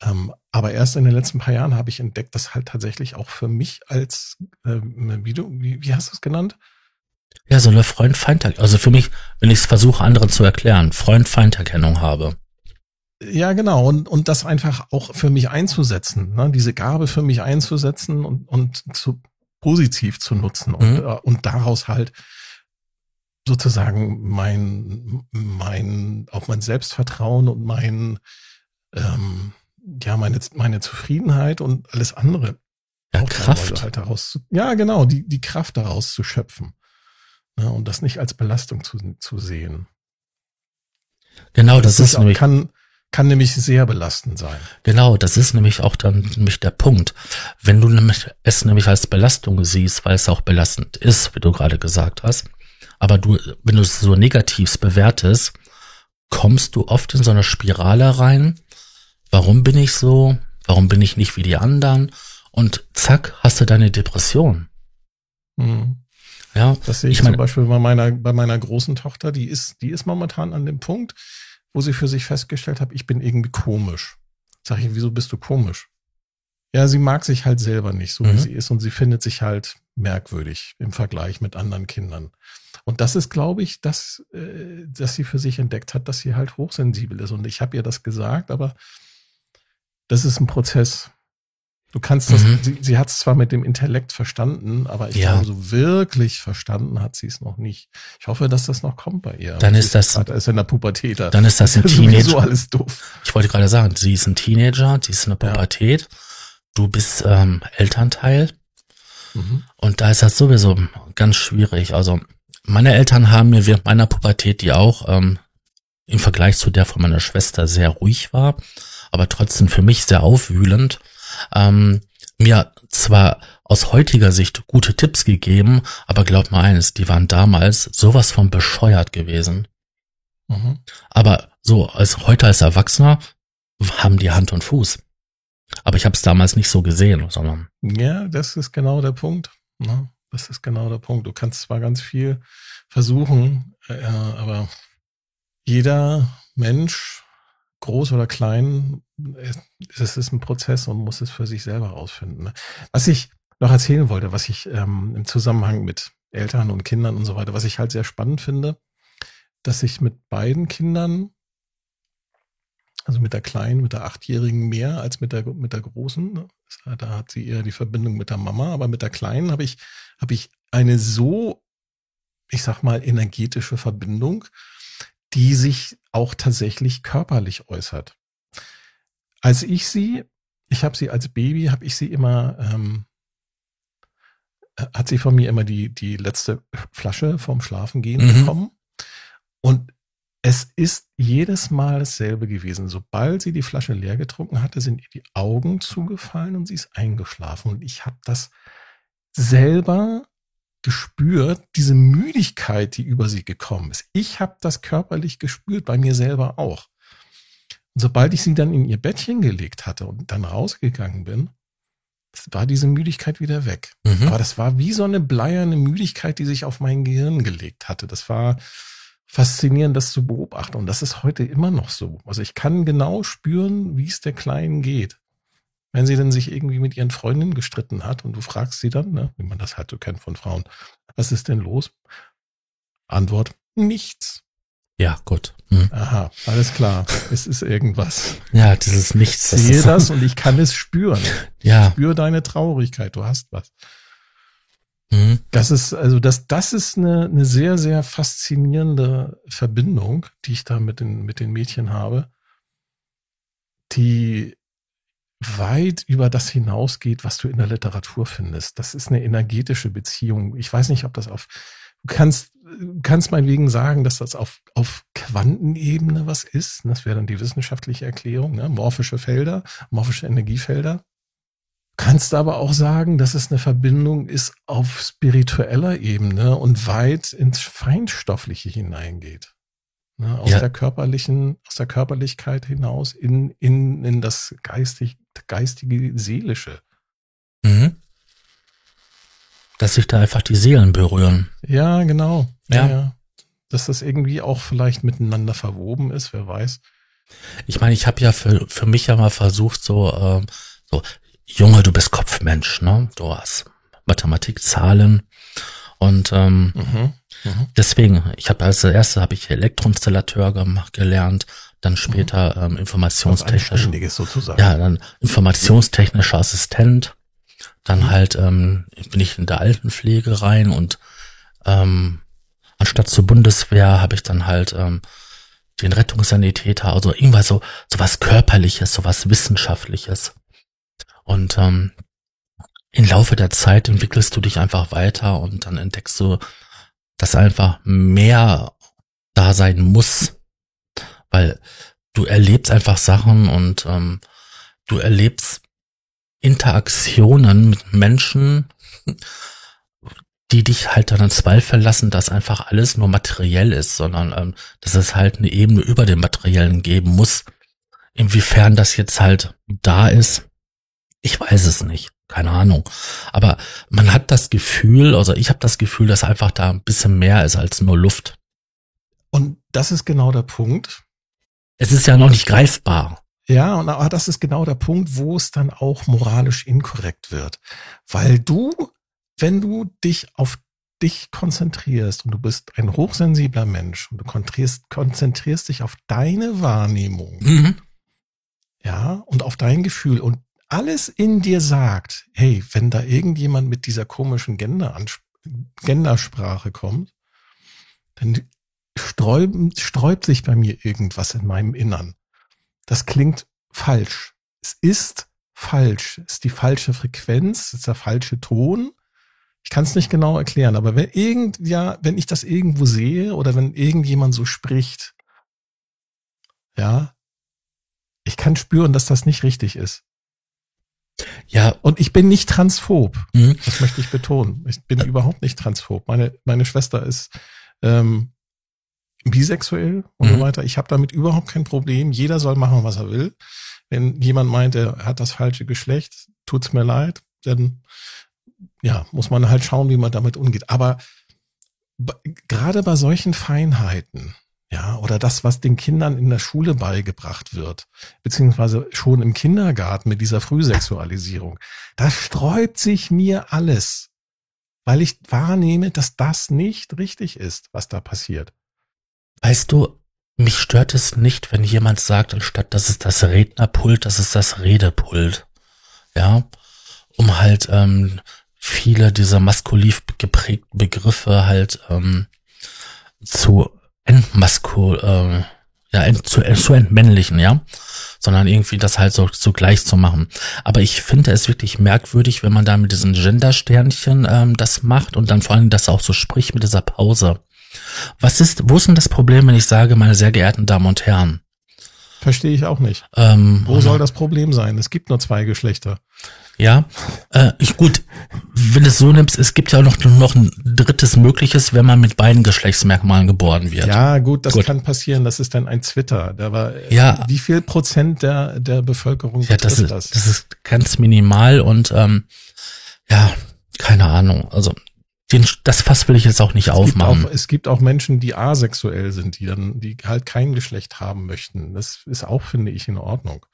Ähm, aber erst in den letzten paar Jahren habe ich entdeckt, dass halt tatsächlich auch für mich als, äh, wie, du, wie, wie hast du es genannt? Ja, so eine Freund-Feind, also für mich, wenn ich es versuche, anderen zu erklären, Freund-Feind-Erkennung habe. Ja, genau. Und, und das einfach auch für mich einzusetzen, ne? diese Gabe für mich einzusetzen und, und zu positiv zu nutzen und, mhm. äh, und daraus halt sozusagen mein, mein, auch mein Selbstvertrauen und mein, ähm, ja, meine, meine Zufriedenheit und alles andere. Ja, Kraft. Halt daraus, ja, genau, die, die Kraft daraus zu schöpfen. Ja, und das nicht als Belastung zu, zu sehen. Genau, das, das ist nämlich. Kann, kann nämlich sehr belastend sein. Genau, das ist nämlich auch dann nämlich der Punkt. Wenn du nämlich es nämlich als Belastung siehst, weil es auch belastend ist, wie du gerade gesagt hast, aber du, wenn du es so negativ bewertest, kommst du oft in so eine Spirale rein, warum bin ich so, warum bin ich nicht wie die anderen und zack, hast du deine Depression. Mhm. Ja, das sehe ich, ich meine, zum Beispiel bei meiner, bei meiner großen Tochter, die ist, die ist momentan an dem Punkt, wo sie für sich festgestellt hat, ich bin irgendwie komisch. Sag ich, wieso bist du komisch? Ja, sie mag sich halt selber nicht, so mhm. wie sie ist, und sie findet sich halt merkwürdig im Vergleich mit anderen Kindern. Und das ist, glaube ich, dass, äh, dass sie für sich entdeckt hat, dass sie halt hochsensibel ist. Und ich habe ihr das gesagt, aber das ist ein Prozess. Du kannst das, mhm. sie, sie hat es zwar mit dem Intellekt verstanden, aber ich ja. glaube, so wirklich verstanden hat sie es noch nicht. Ich hoffe, dass das noch kommt bei ihr. Dann ist das, ist in der Pubertät. Dann ist das ein Teenager. So alles doof. Ich wollte gerade sagen, sie ist ein Teenager, sie ist in der Pubertät. Ja. Du bist ähm, Elternteil. Mhm. Und da ist das sowieso ganz schwierig. Also meine Eltern haben mir während meiner Pubertät, die auch ähm, im Vergleich zu der von meiner Schwester sehr ruhig war, aber trotzdem für mich sehr aufwühlend, ähm, mir zwar aus heutiger Sicht gute Tipps gegeben, aber glaub mal eines, die waren damals sowas von bescheuert gewesen. Mhm. Aber so als heute als Erwachsener haben die Hand und Fuß. Aber ich habe es damals nicht so gesehen, sondern. Ja, das ist genau der Punkt. Ne? Das ist genau der Punkt. Du kannst zwar ganz viel versuchen, äh, aber jeder Mensch, groß oder klein, es ist ein Prozess und muss es für sich selber rausfinden. Ne? Was ich noch erzählen wollte, was ich ähm, im Zusammenhang mit Eltern und Kindern und so weiter, was ich halt sehr spannend finde, dass ich mit beiden Kindern also mit der Kleinen, mit der Achtjährigen mehr als mit der, mit der Großen. Da hat sie eher die Verbindung mit der Mama, aber mit der Kleinen habe ich, habe ich eine so, ich sag mal, energetische Verbindung, die sich auch tatsächlich körperlich äußert. Als ich sie, ich habe sie als Baby, habe ich sie immer, ähm, hat sie von mir immer die, die letzte Flasche vom Schlafengehen mhm. bekommen. Und es ist jedes Mal dasselbe gewesen. Sobald sie die Flasche leer getrunken hatte, sind ihr die Augen zugefallen und sie ist eingeschlafen. Und ich habe das selber gespürt, diese Müdigkeit, die über sie gekommen ist. Ich habe das körperlich gespürt, bei mir selber auch. Und sobald ich sie dann in ihr Bettchen gelegt hatte und dann rausgegangen bin, war diese Müdigkeit wieder weg. Mhm. Aber das war wie so eine bleierne Müdigkeit, die sich auf mein Gehirn gelegt hatte. Das war, faszinierend, das zu beobachten. Und das ist heute immer noch so. Also ich kann genau spüren, wie es der Kleinen geht. Wenn sie dann sich irgendwie mit ihren Freundinnen gestritten hat und du fragst sie dann, ne, wie man das halt so kennt von Frauen, was ist denn los? Antwort, nichts. Ja, gut. Hm. Aha, alles klar. Es ist irgendwas. Ja, dieses Nichts. Ich sehe das und ich kann es spüren. Ja. Ich spüre deine Traurigkeit. Du hast was. Mhm. Das ist, also das, das ist eine, eine sehr, sehr faszinierende Verbindung, die ich da mit den, mit den Mädchen habe, die weit über das hinausgeht, was du in der Literatur findest. Das ist eine energetische Beziehung. Ich weiß nicht, ob das auf, du kannst, kannst meinetwegen sagen, dass das auf, auf Quantenebene was ist. Das wäre dann die wissenschaftliche Erklärung, ne? morphische Felder, morphische Energiefelder. Kannst aber auch sagen, dass es eine Verbindung ist auf spiritueller Ebene und weit ins Feinstoffliche hineingeht. Ne, aus ja. der körperlichen, aus der Körperlichkeit hinaus in, in, in das geistig, geistige, seelische. Mhm. Dass sich da einfach die Seelen berühren. Ja, genau. Ja. ja. Dass das irgendwie auch vielleicht miteinander verwoben ist, wer weiß. Ich meine, ich habe ja für, für mich ja mal versucht, so, äh, so Junge, du bist Kopfmensch, ne? Du hast Mathematik, Zahlen und ähm, mhm, mh. deswegen, ich habe als erste habe ich Elektroinstallateur gemacht, gelernt, dann später mhm. ähm, informationstechnisch, sozusagen. ja, dann informationstechnischer Assistent, dann mhm. halt ähm, bin ich in der Altenpflege rein und ähm, anstatt zur Bundeswehr habe ich dann halt ähm, den Rettungssanitäter, also irgendwas so, so was körperliches, so was wissenschaftliches. Und ähm, im Laufe der Zeit entwickelst du dich einfach weiter und dann entdeckst du, dass einfach mehr da sein muss, weil du erlebst einfach Sachen und ähm, du erlebst Interaktionen mit Menschen, die dich halt dann in Zweifel lassen, dass einfach alles nur materiell ist, sondern ähm, dass es halt eine Ebene über dem Materiellen geben muss. Inwiefern das jetzt halt da ist, ich weiß es nicht. Keine Ahnung. Aber man hat das Gefühl, also ich habe das Gefühl, dass einfach da ein bisschen mehr ist als nur Luft. Und das ist genau der Punkt. Es ist ja noch nicht greifbar. Ja, und aber das ist genau der Punkt, wo es dann auch moralisch inkorrekt wird. Weil du, wenn du dich auf dich konzentrierst und du bist ein hochsensibler Mensch und du konzentrierst, konzentrierst dich auf deine Wahrnehmung, mhm. ja, und auf dein Gefühl und alles in dir sagt, hey, wenn da irgendjemand mit dieser komischen Gender Gendersprache kommt, dann sträubt, sträubt sich bei mir irgendwas in meinem Innern. Das klingt falsch. Es ist falsch. Es ist die falsche Frequenz, es ist der falsche Ton. Ich kann es nicht genau erklären, aber wenn irgend, ja, wenn ich das irgendwo sehe oder wenn irgendjemand so spricht, ja, ich kann spüren, dass das nicht richtig ist. Ja, und ich bin nicht transphob. Mhm. Das möchte ich betonen. Ich bin überhaupt nicht transphob. Meine, meine Schwester ist ähm, bisexuell und mhm. so weiter. Ich habe damit überhaupt kein Problem. Jeder soll machen, was er will. Wenn jemand meint, er hat das falsche Geschlecht, tut's mir leid, dann ja, muss man halt schauen, wie man damit umgeht. Aber gerade bei solchen Feinheiten, ja, oder das, was den Kindern in der Schule beigebracht wird, beziehungsweise schon im Kindergarten mit dieser Frühsexualisierung, da sträubt sich mir alles, weil ich wahrnehme, dass das nicht richtig ist, was da passiert. Weißt du, mich stört es nicht, wenn jemand sagt, anstatt das ist das Rednerpult, das ist das Redepult. Ja, um halt ähm, viele dieser maskuliv geprägten Begriffe halt ähm, zu entmaskul, äh, ja, ent, zu, zu entmännlichen, ja, sondern irgendwie das halt so, so gleich zu machen. Aber ich finde es wirklich merkwürdig, wenn man da mit diesen Gender-Sternchen ähm, das macht und dann vor allem das auch so spricht mit dieser Pause. Was ist, wo ist denn das Problem, wenn ich sage, meine sehr geehrten Damen und Herren? Verstehe ich auch nicht. Ähm, wo soll das Problem sein? Es gibt nur zwei Geschlechter. Ja, äh, ich, gut, wenn du es so nimmst, es gibt ja auch noch, noch ein drittes mögliches, wenn man mit beiden Geschlechtsmerkmalen geboren wird. Ja, gut, das gut. kann passieren. Das ist dann ein Twitter. Da war, ja, wie viel Prozent der, der Bevölkerung ja, das ist, das? Das ist ganz minimal und ähm, ja, keine Ahnung. Also den, das Fass will ich jetzt auch nicht es aufmachen. Gibt auch, es gibt auch Menschen, die asexuell sind, die dann, die halt kein Geschlecht haben möchten. Das ist auch, finde ich, in Ordnung.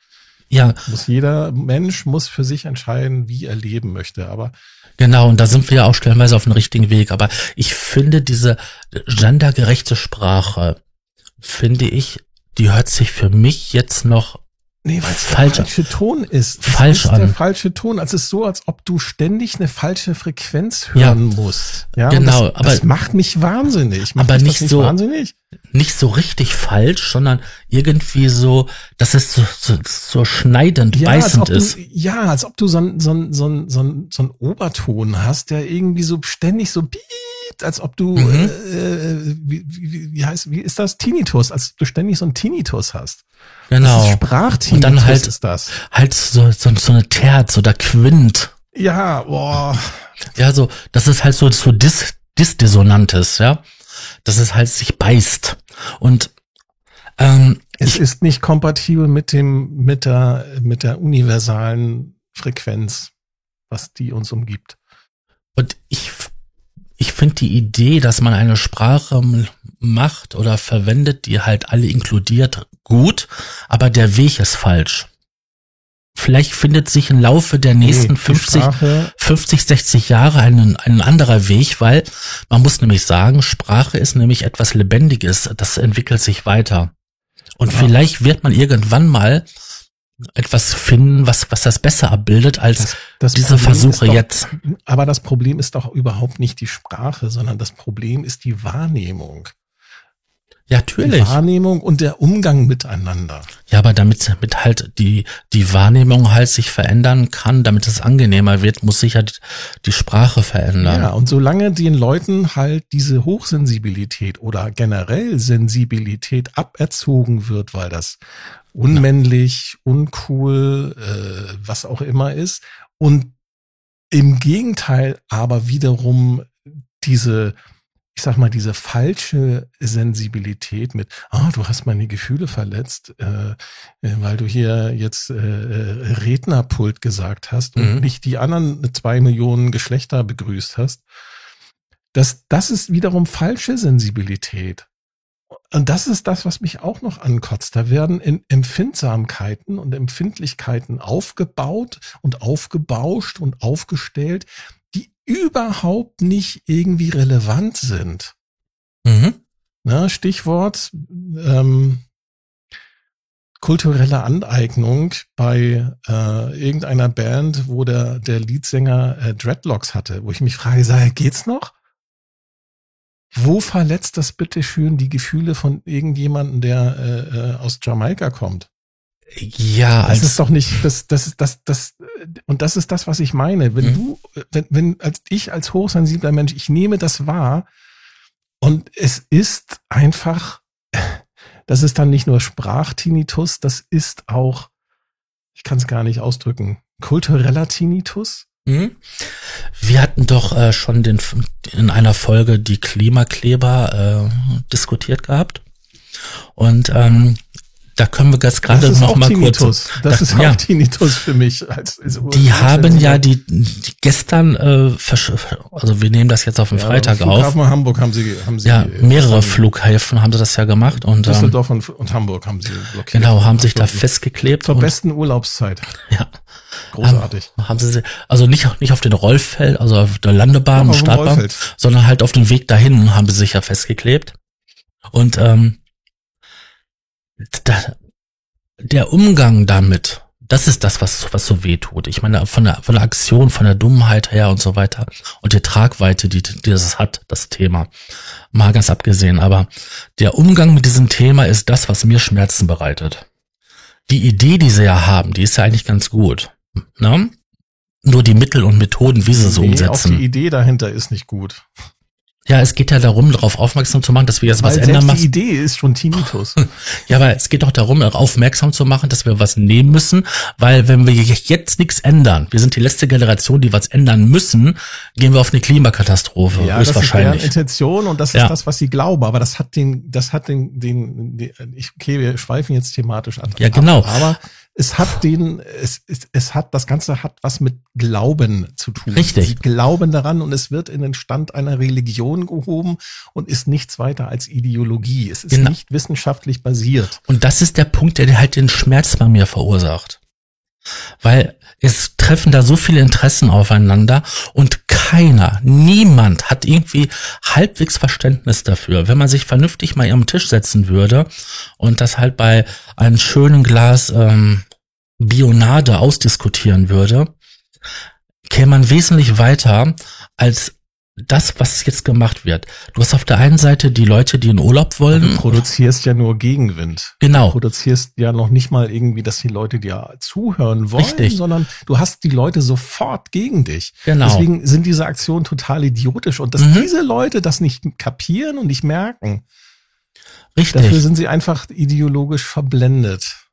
Ja. Muss jeder Mensch muss für sich entscheiden, wie er leben möchte. Aber Genau, und da sind wir ja auch stellenweise auf dem richtigen Weg. Aber ich finde diese gendergerechte Sprache, finde ich, die hört sich für mich jetzt noch Nee, weil es der falsche Ton ist. Das falsch ist an. der falsche Ton. Also es ist so, als ob du ständig eine falsche Frequenz hören ja, musst. Ja, genau. Das, aber das macht mich wahnsinnig. Macht aber nicht, nicht so wahnsinnig. Nicht so richtig falsch, sondern irgendwie so, dass es so, so, so schneidend, ja, beißend ist. Du, ja, als ob du so ein, so so so Oberton hast, der irgendwie so ständig so piept, als ob du, mhm. äh, wie, wie, wie heißt, wie ist das? Tinnitus, als du ständig so ein Tinnitus hast. Genau. Sprachteam. Und dann halt, ist das. halt so, so, so eine Terz oder Quint. Ja, boah. Ja, so, das ist halt so, so Dis, Disdissonantes, ja. Dass es halt sich beißt. Und, ähm, es ich, ist nicht kompatibel mit dem, mit der, mit der universalen Frequenz, was die uns umgibt. Und ich, ich finde die Idee, dass man eine Sprache macht oder verwendet, die halt alle inkludiert, gut, aber der Weg ist falsch. Vielleicht findet sich im Laufe der nächsten nee, 50, 50, 60 Jahre ein, ein anderer Weg, weil man muss nämlich sagen, Sprache ist nämlich etwas Lebendiges, das entwickelt sich weiter. Und ja. vielleicht wird man irgendwann mal etwas finden, was, was das besser abbildet als das, das diese Problem Versuche doch, jetzt. Aber das Problem ist doch überhaupt nicht die Sprache, sondern das Problem ist die Wahrnehmung. Ja, natürlich. Die Wahrnehmung und der Umgang miteinander. Ja, aber damit, damit halt die, die Wahrnehmung halt sich verändern kann, damit es angenehmer wird, muss sich halt die Sprache verändern. Ja, und solange den Leuten halt diese Hochsensibilität oder generell Sensibilität aberzogen wird, weil das unmännlich, uncool, äh, was auch immer ist, und im Gegenteil aber wiederum diese ich sag mal, diese falsche Sensibilität mit, ah, du hast meine Gefühle verletzt, äh, äh, weil du hier jetzt äh, äh, Rednerpult gesagt hast und mhm. nicht die anderen zwei Millionen Geschlechter begrüßt hast. Das, das ist wiederum falsche Sensibilität. Und das ist das, was mich auch noch ankotzt. Da werden in Empfindsamkeiten und Empfindlichkeiten aufgebaut und aufgebauscht und aufgestellt, überhaupt nicht irgendwie relevant sind. Mhm. Na, Stichwort ähm, kulturelle Aneignung bei äh, irgendeiner Band, wo der, der Leadsänger äh, Dreadlocks hatte, wo ich mich frage, sage, geht's noch? Wo verletzt das bitte schön die Gefühle von irgendjemandem, der äh, äh aus Jamaika kommt? Ja, das ist doch nicht, das, das, das, das, und das ist das, was ich meine. Wenn mhm. du, wenn, wenn, als ich als hochsensibler Mensch, ich nehme das wahr und es ist einfach, das ist dann nicht nur Sprachtinitus, das ist auch, ich kann es gar nicht ausdrücken, kultureller Tinnitus. Mhm. Wir hatten doch äh, schon den, in einer Folge die Klimakleber äh, diskutiert gehabt. Und ähm, da können wir jetzt gerade noch mal Tinnitus. kurz. Das da, ist ja. auch Tinnitus für mich. Als, als die haben ja die, die gestern, äh, also wir nehmen das jetzt auf den ja, Freitag auf. Hamburg haben sie, haben sie ja mehrere Flughäfen haben sie das ja gemacht und ähm, Düsseldorf und, und Hamburg haben sie blockiert. Genau, haben sich da festgeklebt. Zur besten Urlaubszeit. Ja, großartig. Haben, haben sie also nicht nicht auf den Rollfeld, also auf der Landebahn, Startbahn, sondern halt auf dem Weg dahin haben sie sich ja festgeklebt und ähm, der Umgang damit, das ist das, was, was so weh tut. Ich meine, von der, von der Aktion, von der Dummheit her und so weiter und der Tragweite, die, die das hat, das Thema. Mal ganz abgesehen. Aber der Umgang mit diesem Thema ist das, was mir Schmerzen bereitet. Die Idee, die sie ja haben, die ist ja eigentlich ganz gut. Ne? Nur die Mittel und Methoden, wie sie so umsetzen. Auch die Idee dahinter ist nicht gut. Ja, es geht ja darum, darauf aufmerksam zu machen, dass wir jetzt Weil was ändern müssen. Die Idee ist schon Tinnitus. ja, aber es geht doch darum, aufmerksam zu machen, dass wir was nehmen müssen, weil wenn wir jetzt nichts ändern, wir sind die letzte Generation, die was ändern müssen, gehen wir auf eine Klimakatastrophe. Ja, das ist deren Intention und das ist ja. das, was sie glauben. Aber das hat den, das hat den, den, den ich, okay, wir schweifen jetzt thematisch an. Ja, genau. Aber es hat den, es, es, es hat, das Ganze hat was mit Glauben zu tun. Richtig. Sie glauben daran und es wird in den Stand einer Religion gehoben und ist nichts weiter als Ideologie. Es ist genau. nicht wissenschaftlich basiert. Und das ist der Punkt, der halt den Schmerz bei mir verursacht. Weil es treffen da so viele Interessen aufeinander und keiner, niemand hat irgendwie halbwegs Verständnis dafür. Wenn man sich vernünftig mal am Tisch setzen würde und das halt bei einem schönen Glas ähm, Bionade ausdiskutieren würde, käme man wesentlich weiter, als das, was jetzt gemacht wird. Du hast auf der einen Seite die Leute, die in Urlaub wollen. Du produzierst ja nur Gegenwind. Genau. Du produzierst ja noch nicht mal irgendwie, dass die Leute dir zuhören wollen, Richtig. sondern du hast die Leute sofort gegen dich. Genau. Deswegen sind diese Aktionen total idiotisch. Und dass mhm. diese Leute das nicht kapieren und nicht merken. Richtig. Dafür sind sie einfach ideologisch verblendet.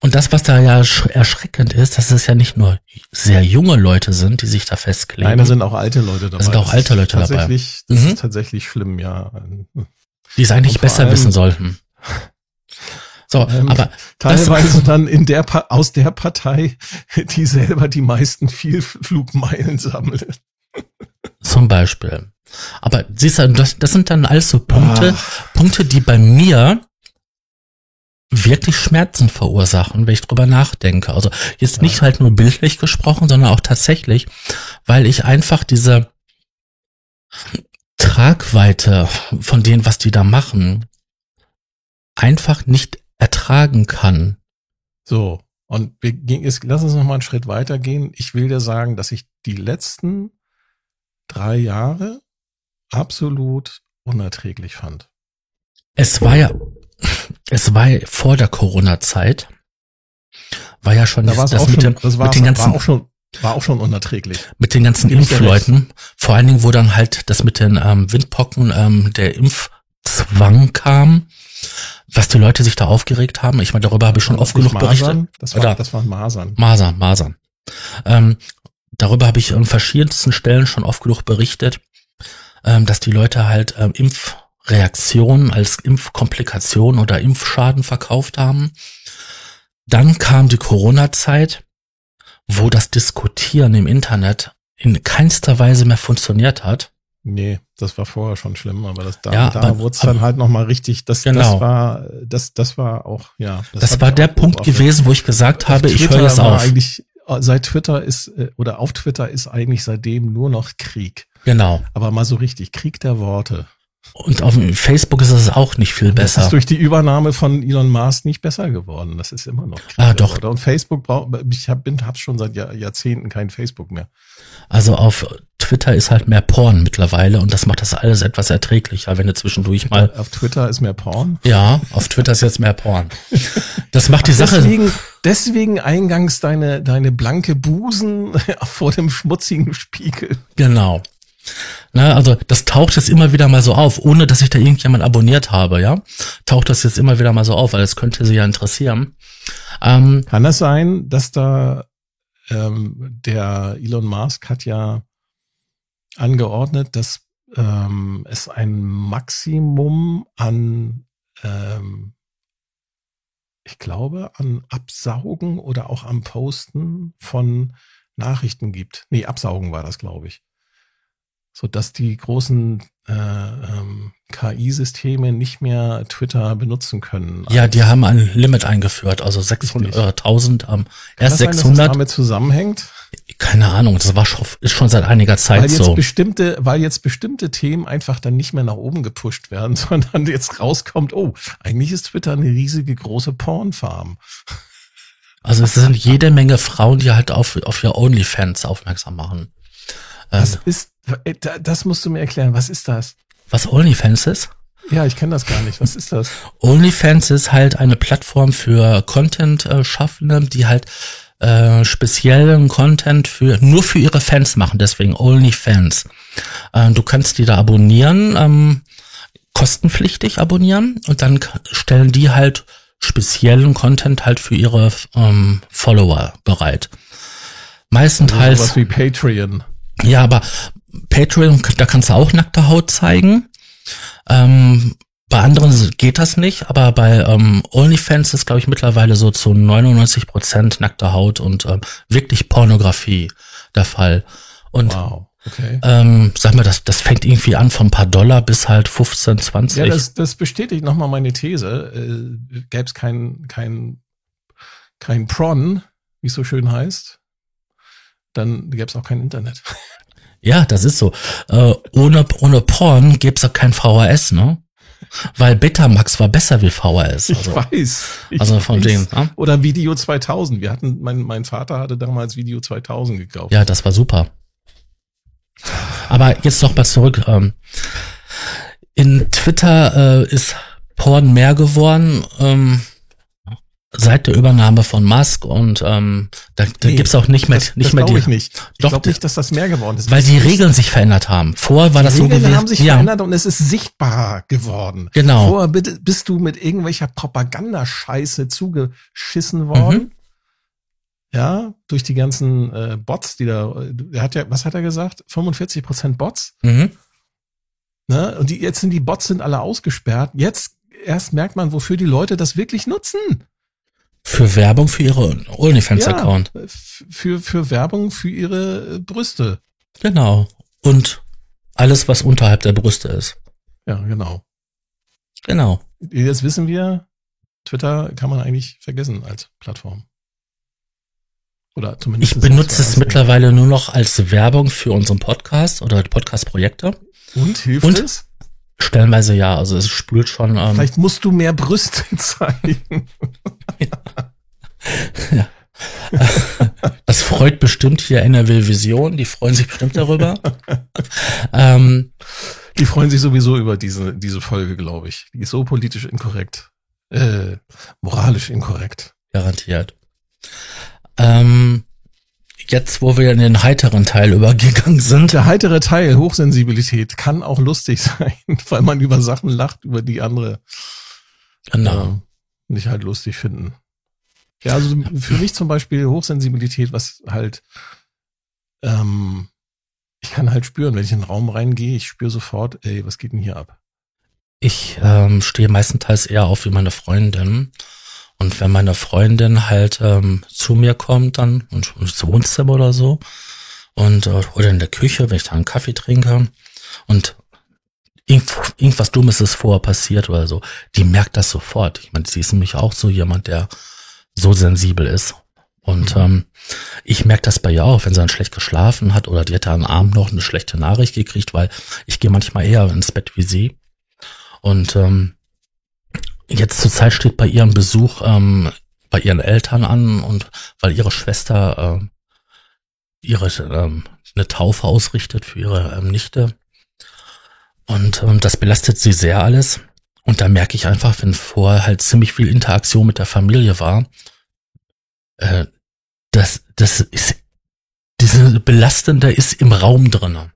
Und das, was da ja erschreckend ist, dass es ja nicht nur sehr junge Leute sind, die sich da festkleben. Nein, da sind auch alte Leute dabei. Da sind auch alte Leute das dabei. Das mhm. ist tatsächlich schlimm, ja. Die es eigentlich besser wissen sollten. So, ähm, aber teilweise dann in der pa aus der Partei, die selber die meisten Vielflugmeilen sammelt. Zum Beispiel. Aber siehst du, das, das sind dann alles so Punkte, Ach. Punkte, die bei mir wirklich Schmerzen verursachen, wenn ich drüber nachdenke. Also jetzt nicht halt nur bildlich gesprochen, sondern auch tatsächlich, weil ich einfach diese Tragweite von denen, was die da machen, einfach nicht ertragen kann. So, und wir gehen, jetzt, lass uns noch mal einen Schritt weiter gehen. Ich will dir sagen, dass ich die letzten drei Jahre absolut unerträglich fand. Es war ja, es war vor der Corona-Zeit, war ja schon da das, das mit, schon, das war, mit den ganzen, war auch schon, war auch schon unerträglich. Mit den ganzen Impfleuten, vor allen Dingen, wo dann halt das mit den ähm, Windpocken, ähm, der Impfzwang kam, was die Leute sich da aufgeregt haben. Ich meine, darüber habe ich schon oft genug berichtet. Das, war, das waren Masern. Masern, Masern. Ähm, darüber habe ich an verschiedensten Stellen schon oft genug berichtet, ähm, dass die Leute halt ähm, Impf Reaktionen als Impfkomplikation oder Impfschaden verkauft haben. Dann kam die Corona-Zeit, wo das Diskutieren im Internet in keinster Weise mehr funktioniert hat. Nee, das war vorher schon schlimm, aber das da, ja, da wurde es dann halt nochmal richtig, das, genau. das war, das, das war auch, ja. Das, das war der Punkt gewesen, wo ich gesagt habe, ich höre jetzt auf. Eigentlich, seit Twitter ist, äh, oder auf Twitter ist eigentlich seitdem nur noch Krieg. Genau. Aber mal so richtig, Krieg der Worte. Und auf Facebook ist es auch nicht viel besser. Das ist durch die Übernahme von Elon Musk nicht besser geworden. Das ist immer noch. Ah, doch. Und Facebook braucht, ich habe hab schon seit Jahr, Jahrzehnten kein Facebook mehr. Also auf Twitter ist halt mehr Porn mittlerweile und das macht das alles etwas erträglicher, wenn du zwischendurch mal. Auf Twitter ist mehr Porn? Ja, auf Twitter ist jetzt mehr Porn. Das macht die Ach, Sache. Deswegen, deswegen eingangs deine, deine blanke Busen vor dem schmutzigen Spiegel. Genau. Na, also das taucht jetzt immer wieder mal so auf, ohne dass ich da irgendjemand abonniert habe, ja. Taucht das jetzt immer wieder mal so auf, weil das könnte sie ja interessieren. Ähm, Kann das sein, dass da ähm, der Elon Musk hat ja angeordnet, dass ähm, es ein Maximum an, ähm, ich glaube, an Absaugen oder auch am Posten von Nachrichten gibt. Nee, Absaugen war das, glaube ich so dass die großen äh, ähm, KI-Systeme nicht mehr Twitter benutzen können. Ja, die haben ein Limit eingeführt, also 600 oder 1000 am erst sein, 600. Dass das damit zusammenhängt? Keine Ahnung, das war schon, ist schon seit einiger Zeit weil jetzt so. Bestimmte, weil jetzt bestimmte Themen einfach dann nicht mehr nach oben gepusht werden, sondern jetzt rauskommt, oh, eigentlich ist Twitter eine riesige große Pornfarm. Also es sind jede Menge Frauen, die halt auf, auf ihr OnlyFans aufmerksam machen. Was ähm, ist, äh, das musst du mir erklären, was ist das? Was OnlyFans ist? Ja, ich kenne das gar nicht. Was ist das? OnlyFans ist halt eine Plattform für Content-Schaffende, die halt äh, speziellen Content für nur für ihre Fans machen, deswegen OnlyFans. Äh, du kannst die da abonnieren, ähm, kostenpflichtig abonnieren und dann stellen die halt speziellen Content halt für ihre ähm, Follower bereit. Meistens also halt. Sowas wie Patreon. Ja, aber Patreon, da kannst du auch nackte Haut zeigen. Ähm, bei anderen geht das nicht, aber bei ähm, OnlyFans ist, glaube ich, mittlerweile so zu 99 Prozent nackte Haut und ähm, wirklich Pornografie der Fall. Und wow. Okay. Ähm, sag mal, das, das fängt irgendwie an von ein paar Dollar bis halt 15, 20. Ja, das, das bestätigt nochmal meine These. Äh, Gäbe es kein, kein, kein Pron, wie es so schön heißt, dann gäbe es auch kein Internet. Ja, das ist so. Äh, ohne, ohne Porn gäbe es auch kein VHS, ne? Weil Betamax war besser wie VHS. Also, ich weiß. Ich also von denen. Ne? Oder Video 2000. Wir hatten, mein, mein Vater hatte damals Video 2000 gekauft. Ja, das war super. Aber jetzt noch mal zurück. Ähm, in Twitter äh, ist Porn mehr geworden. Ähm, seit der Übernahme von Musk und ähm, da, da nee, gibt's auch nicht mehr das, nicht das mehr die. Ich nicht. Ich glaube nicht, dass das mehr geworden ist. Weil die Regeln sich verändert haben. Vorher war die das Regeln so gewesen. haben sich ja. verändert und es ist sichtbar geworden. Genau. Vorher bist du mit irgendwelcher Propagandascheiße zugeschissen worden. Mhm. Ja, durch die ganzen äh, Bots, die da, er hat ja, was hat er gesagt? 45 Prozent Bots. Mhm. Ne? Und die, jetzt sind die Bots sind alle ausgesperrt. Jetzt erst merkt man, wofür die Leute das wirklich nutzen. Für Werbung für ihre OnlyFans-Account. Ja, für, für Werbung für ihre Brüste. Genau. Und alles, was unterhalb der Brüste ist. Ja, genau. Genau. Jetzt wissen wir, Twitter kann man eigentlich vergessen als Plattform. Oder zumindest. Ich benutze es mittlerweile nur noch als Werbung für unseren Podcast oder Podcast-Projekte. Und hilft Und es? Stellenweise ja, also es spült schon. Ähm, Vielleicht musst du mehr Brüste zeigen. ja. Das freut bestimmt hier NRW Vision, die freuen sich bestimmt darüber. ähm, die freuen sich sowieso über diese, diese Folge, glaube ich. Die ist so politisch inkorrekt. Äh, moralisch inkorrekt. Garantiert. Ähm, jetzt, wo wir in den heiteren Teil übergegangen sind. Der heitere Teil, Hochsensibilität, kann auch lustig sein, weil man über Sachen lacht, über die andere genau. äh, nicht halt lustig finden. Ja, also für mich zum Beispiel Hochsensibilität, was halt, ähm, ich kann halt spüren, wenn ich in den Raum reingehe, ich spüre sofort, ey, was geht denn hier ab? Ich ähm, stehe meistenteils eher auf wie meine Freundin. Und wenn meine Freundin halt ähm, zu mir kommt, dann und, ins Wohnzimmer oder so, und äh, oder in der Küche, wenn ich da einen Kaffee trinke und irgend, irgendwas Dummes ist vorher passiert oder so, die merkt das sofort. Ich meine, sie ist nämlich auch so jemand, der so sensibel ist. Und mhm. ähm, ich merke das bei ihr auch, wenn sie dann schlecht geschlafen hat oder die hat am Abend noch eine schlechte Nachricht gekriegt, weil ich gehe manchmal eher ins Bett wie sie. Und ähm, jetzt zur Zeit steht bei ihrem Besuch ähm, bei ihren Eltern an und weil ihre Schwester äh, ihre ähm, eine Taufe ausrichtet für ihre ähm, Nichte. Und ähm, das belastet sie sehr alles. Und da merke ich einfach, wenn vorher halt ziemlich viel Interaktion mit der Familie war, äh, das, das ist, diese belastende ist im Raum drinnen.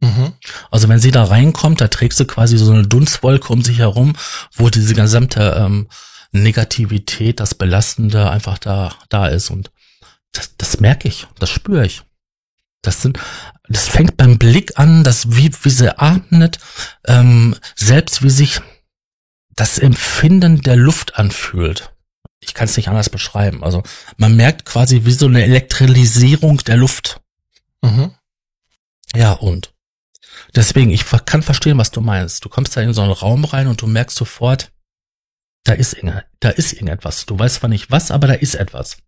Mhm. Also wenn sie da reinkommt, da trägt sie quasi so eine Dunstwolke um sich herum, wo diese gesamte ähm, Negativität, das Belastende einfach da, da ist. Und Das, das merke ich, das spüre ich. Das sind, das fängt beim Blick an, das wie, wie sie atmet, ähm, selbst wie sich das Empfinden der Luft anfühlt. Ich kann es nicht anders beschreiben. Also man merkt quasi wie so eine Elektrisierung der Luft. Mhm. Ja, und deswegen, ich kann verstehen, was du meinst. Du kommst da in so einen Raum rein und du merkst sofort, da ist, da ist irgendetwas. Du weißt zwar nicht was, aber da ist etwas.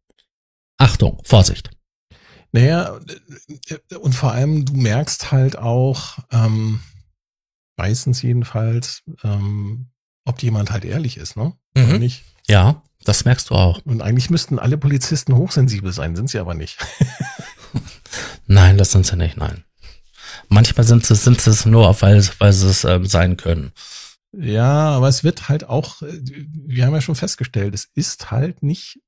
Achtung, Vorsicht. Naja, und vor allem, du merkst halt auch, ähm, meistens jedenfalls, ähm, ob jemand halt ehrlich ist, ne? Mhm. Oder nicht? Ja, das merkst du auch. Und eigentlich müssten alle Polizisten hochsensibel sein, sind sie aber nicht. nein, das sind sie nicht, nein. Manchmal sind sie, sind sie es nur, weil, weil sie es ähm, sein können. Ja, aber es wird halt auch, äh, wir haben ja schon festgestellt, es ist halt nicht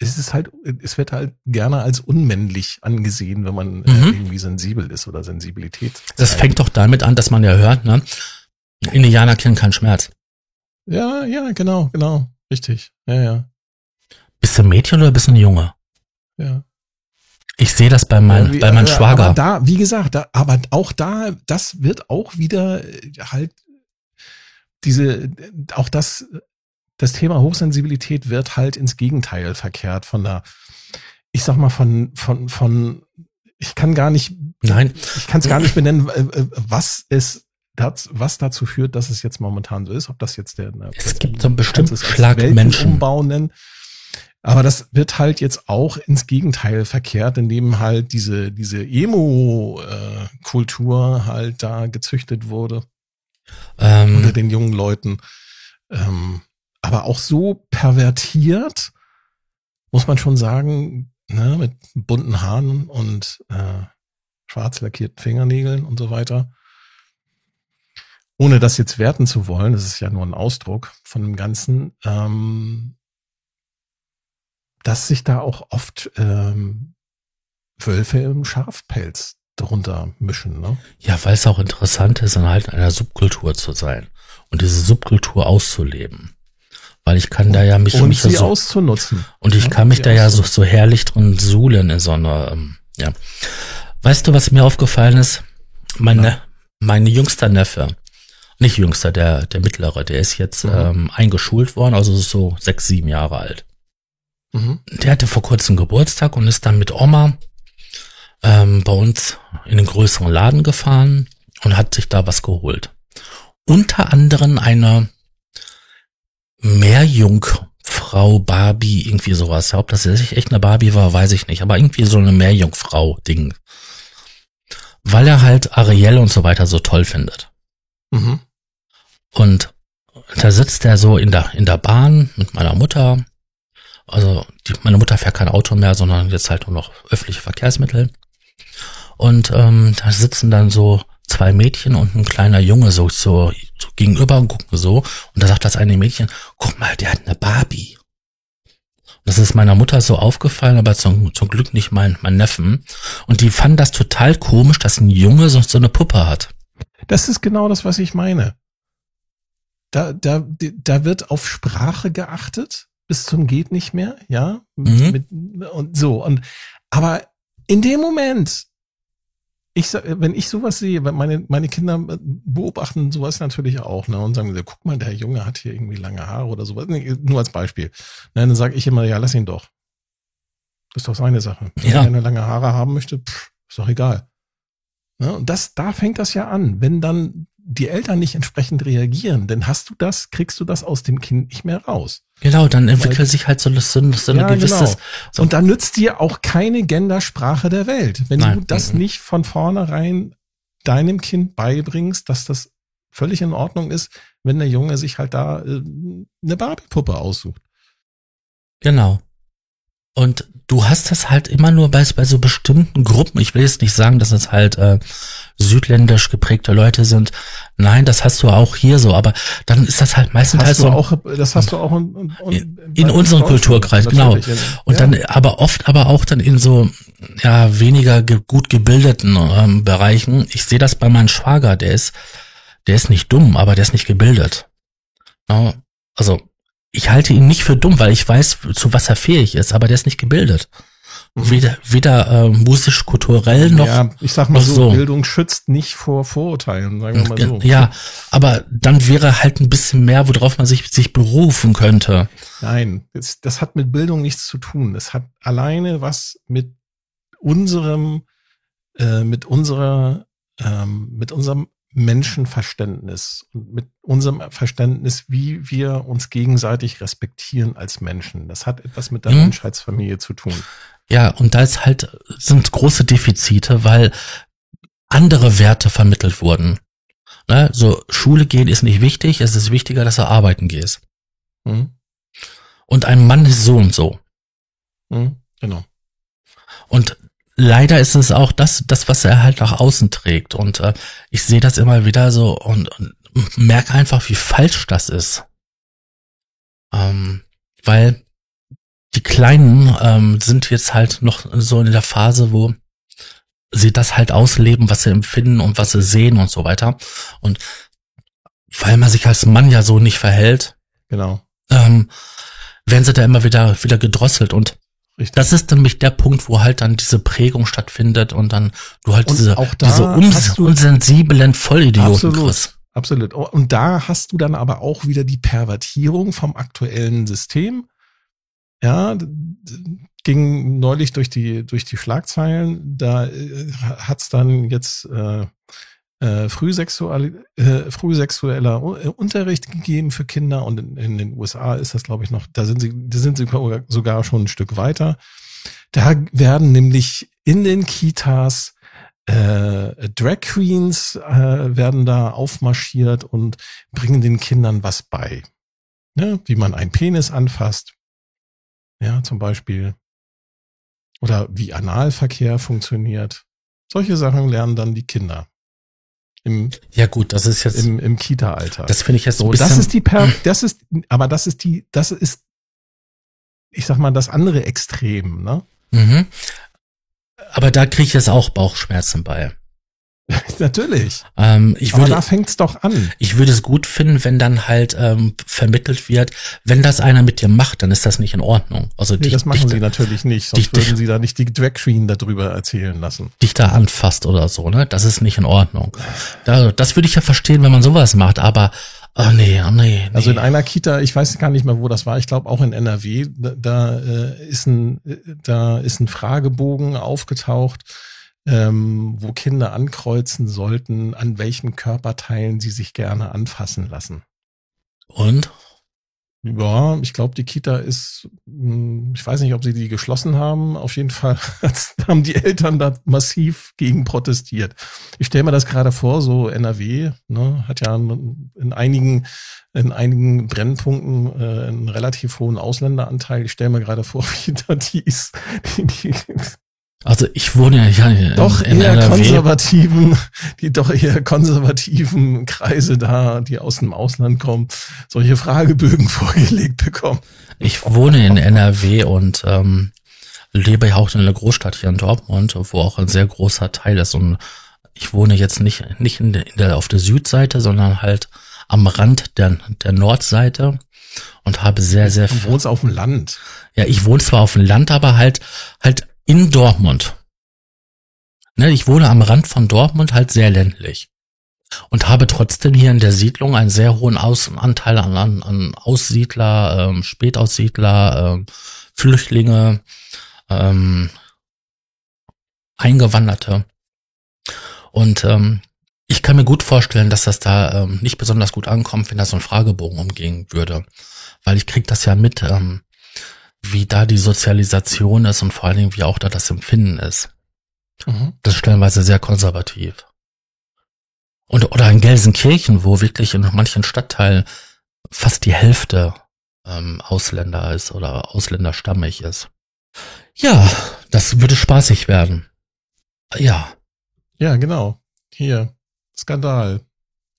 es ist halt, es wird halt gerne als unmännlich angesehen, wenn man äh, mhm. irgendwie sensibel ist oder Sensibilität. Das fängt doch damit an, dass man ja hört, ne? Indianer kennen keinen Schmerz. Ja, ja, genau, genau. Richtig. Ja, ja. Bist du ein Mädchen oder bist du ein Junge? Ja. Ich sehe das bei, mein, bei meinem Schwager. Aber da, wie gesagt, da, aber auch da, das wird auch wieder äh, halt diese, auch das das Thema Hochsensibilität wird halt ins Gegenteil verkehrt von der, ich sag mal, von, von, von, ich kann gar nicht, nein, ich kann es gar nicht benennen, äh, äh, was es was dazu führt, dass es jetzt momentan so ist, ob das jetzt der, es gibt so einen bestimmten Schlag Menschen umbauen nennen. Aber das wird halt jetzt auch ins Gegenteil verkehrt, indem halt diese, diese Emo-Kultur halt da gezüchtet wurde. Ähm, unter den jungen Leuten. Ähm, aber auch so pervertiert, muss man schon sagen, ne, mit bunten Haaren und äh, schwarz lackierten Fingernägeln und so weiter. Ohne das jetzt werten zu wollen, das ist ja nur ein Ausdruck von dem Ganzen, ähm, dass sich da auch oft ähm, Wölfe im Schafpelz drunter mischen. Ne? Ja, weil es auch interessant ist, in halt einer Subkultur zu sein und diese Subkultur auszuleben weil ich kann da ja mich, und mich sie so, auszunutzen. Und ich kann mich da ja so, so herrlich drin suhlen in so einer, ähm, ja. Weißt du, was mir aufgefallen ist? Mein, ja. mein jüngster Neffe, nicht jüngster, der, der mittlere, der ist jetzt mhm. ähm, eingeschult worden, also so sechs, sieben Jahre alt. Mhm. Der hatte vor kurzem Geburtstag und ist dann mit Oma ähm, bei uns in den größeren Laden gefahren und hat sich da was geholt. Unter anderem eine Meerjungfrau Barbie, irgendwie sowas. Ob das echt eine Barbie war, weiß ich nicht. Aber irgendwie so eine Meerjungfrau-Ding. Weil er halt Ariel und so weiter so toll findet. Mhm. Und da sitzt er so in der, in der Bahn mit meiner Mutter. Also, die, meine Mutter fährt kein Auto mehr, sondern jetzt halt nur noch öffentliche Verkehrsmittel. Und ähm, da sitzen dann so zwei Mädchen und ein kleiner Junge so, so, so gegenüber und gucken so. Und da sagt das eine Mädchen, guck mal, der hat eine Barbie. Das ist meiner Mutter so aufgefallen, aber zum, zum Glück nicht mein, mein Neffen. Und die fanden das total komisch, dass ein Junge so, so eine Puppe hat. Das ist genau das, was ich meine. Da, da, da wird auf Sprache geachtet, bis zum geht nicht mehr, ja. Mhm. Mit, und so. Und, aber in dem Moment, ich wenn ich sowas sehe, meine, meine Kinder beobachten sowas natürlich auch, ne, und sagen, guck mal, der Junge hat hier irgendwie lange Haare oder sowas. Nee, nur als Beispiel. Ne, dann sage ich immer, ja, lass ihn doch. Das ist doch seine Sache. Wenn ja. er eine lange Haare haben möchte, pff, ist doch egal. Ne, und das, da fängt das ja an. Wenn dann die Eltern nicht entsprechend reagieren, dann hast du das, kriegst du das aus dem Kind nicht mehr raus. Genau, dann entwickelt Weil, sich halt so, so, so eine ja, gewisses. Genau. So. Und dann nützt dir auch keine Gendersprache der Welt. Wenn Nein. du das mhm. nicht von vornherein deinem Kind beibringst, dass das völlig in Ordnung ist, wenn der Junge sich halt da äh, eine Barbie-Puppe aussucht. Genau. Und du hast das halt immer nur bei, bei so bestimmten Gruppen. Ich will jetzt nicht sagen, dass es halt äh, südländisch geprägte Leute sind. Nein, das hast du auch hier so, aber dann ist das halt meistens halt so. Auch, das hast du auch in, in, in unserem Kulturkreis, genau. Und ja. dann aber oft aber auch dann in so ja weniger ge gut gebildeten ähm, Bereichen. Ich sehe das bei meinem Schwager, der ist, der ist nicht dumm, aber der ist nicht gebildet. No, also ich halte ihn nicht für dumm, weil ich weiß, zu was er fähig ist, aber der ist nicht gebildet. Mhm. Weder, weder äh, musisch-kulturell noch. Ja, ich sag mal so, so, Bildung schützt nicht vor Vorurteilen, sagen wir mal so. Ja, aber dann wäre halt ein bisschen mehr, worauf man sich, sich berufen könnte. Nein, das, das hat mit Bildung nichts zu tun. Es hat alleine was mit unserem, äh, mit unserer, ähm, mit unserem Menschenverständnis und mit unserem Verständnis, wie wir uns gegenseitig respektieren als Menschen. Das hat etwas mit der mhm. Menschheitsfamilie zu tun. Ja, und da ist halt, sind große Defizite, weil andere Werte vermittelt wurden. Ne? So, Schule gehen ist nicht wichtig, es ist wichtiger, dass du arbeiten gehst. Mhm. Und ein Mann ist so und so. Mhm, genau. Und leider ist es auch das, das, was er halt nach außen trägt. Und äh, ich sehe das immer wieder so und, und merke einfach, wie falsch das ist. Ähm, weil die Kleinen ähm, sind jetzt halt noch so in der Phase, wo sie das halt ausleben, was sie empfinden und was sie sehen und so weiter. Und weil man sich als Mann ja so nicht verhält, genau, ähm, werden sie da immer wieder wieder gedrosselt und Richtig. Das ist nämlich der Punkt, wo halt dann diese Prägung stattfindet und dann du halt und diese, diese uns, unsensiblen Vollidioten absolut, kriegst. Absolut. Und da hast du dann aber auch wieder die Pervertierung vom aktuellen System. Ja, ging neulich durch die durch die Schlagzeilen. Da äh, hat's dann jetzt äh, äh, frühsexuell, äh, frühsexueller äh, Unterricht gegeben für Kinder und in, in den USA ist das, glaube ich, noch, da sind sie, da sind sie sogar schon ein Stück weiter. Da werden nämlich in den Kitas äh, Drag Queens äh, werden da aufmarschiert und bringen den Kindern was bei. Ne? Wie man einen Penis anfasst. Ja, zum Beispiel. Oder wie Analverkehr funktioniert. Solche Sachen lernen dann die Kinder. Im, ja gut, das ist jetzt im, im Kita-Alter. Das finde ich jetzt so. Das ist die per, das ist, aber das ist die, das ist, ich sag mal, das andere Extrem, ne? Mhm. Aber da kriege ich jetzt auch Bauchschmerzen bei. Natürlich. Ähm, ich würde, Aber da fängt's doch an. Ich würde es gut finden, wenn dann halt ähm, vermittelt wird, wenn das einer mit dir macht, dann ist das nicht in Ordnung. Also nee, dich, das machen dich, sie natürlich nicht, sonst dich, würden sie da nicht die Drag Queen darüber erzählen lassen. Dich da anfasst oder so, ne? Das ist nicht in Ordnung. Da, das würde ich ja verstehen, wenn man sowas macht, aber Oh nee, oh nee, nee. Also in einer Kita, ich weiß gar nicht mehr, wo das war, ich glaube auch in NRW, da, da äh, ist ein da ist ein Fragebogen aufgetaucht, ähm, wo Kinder ankreuzen sollten, an welchen Körperteilen sie sich gerne anfassen lassen. Und? Ja, ich glaube, die Kita ist, hm, ich weiß nicht, ob sie die geschlossen haben. Auf jeden Fall haben die Eltern da massiv gegen protestiert. Ich stelle mir das gerade vor, so NRW ne, hat ja in einigen in einigen Brennpunkten äh, einen relativ hohen Ausländeranteil. Ich stelle mir gerade vor, wie da die, die also ich wohne ja in, doch in eher NRW. konservativen, die doch eher konservativen Kreise da, die aus dem Ausland kommen, solche Fragebögen vorgelegt bekommen. Ich wohne in NRW und ähm, lebe ja auch in einer Großstadt hier in Dortmund, wo auch ein sehr großer Teil ist. Und ich wohne jetzt nicht nicht in der, in der auf der Südseite, sondern halt am Rand der der Nordseite und habe sehr sehr. Du wohnst auf dem Land. Ja, ich wohne zwar auf dem Land, aber halt halt in Dortmund. Ne, ich wohne am Rand von Dortmund, halt sehr ländlich. Und habe trotzdem hier in der Siedlung einen sehr hohen Außenanteil an, an, an Aussiedler, ähm, Spätaussiedler, ähm, Flüchtlinge, ähm, Eingewanderte. Und ähm, ich kann mir gut vorstellen, dass das da ähm, nicht besonders gut ankommt, wenn da so ein Fragebogen umgehen würde. Weil ich krieg das ja mit, ähm, wie da die Sozialisation ist und vor allen Dingen, wie auch da das Empfinden ist. Mhm. Das ist stellenweise sehr konservativ. Und, oder in Gelsenkirchen, wo wirklich in manchen Stadtteilen fast die Hälfte ähm, Ausländer ist oder ausländerstammig ist. Ja, das würde spaßig werden. Ja. Ja, genau. Hier. Skandal.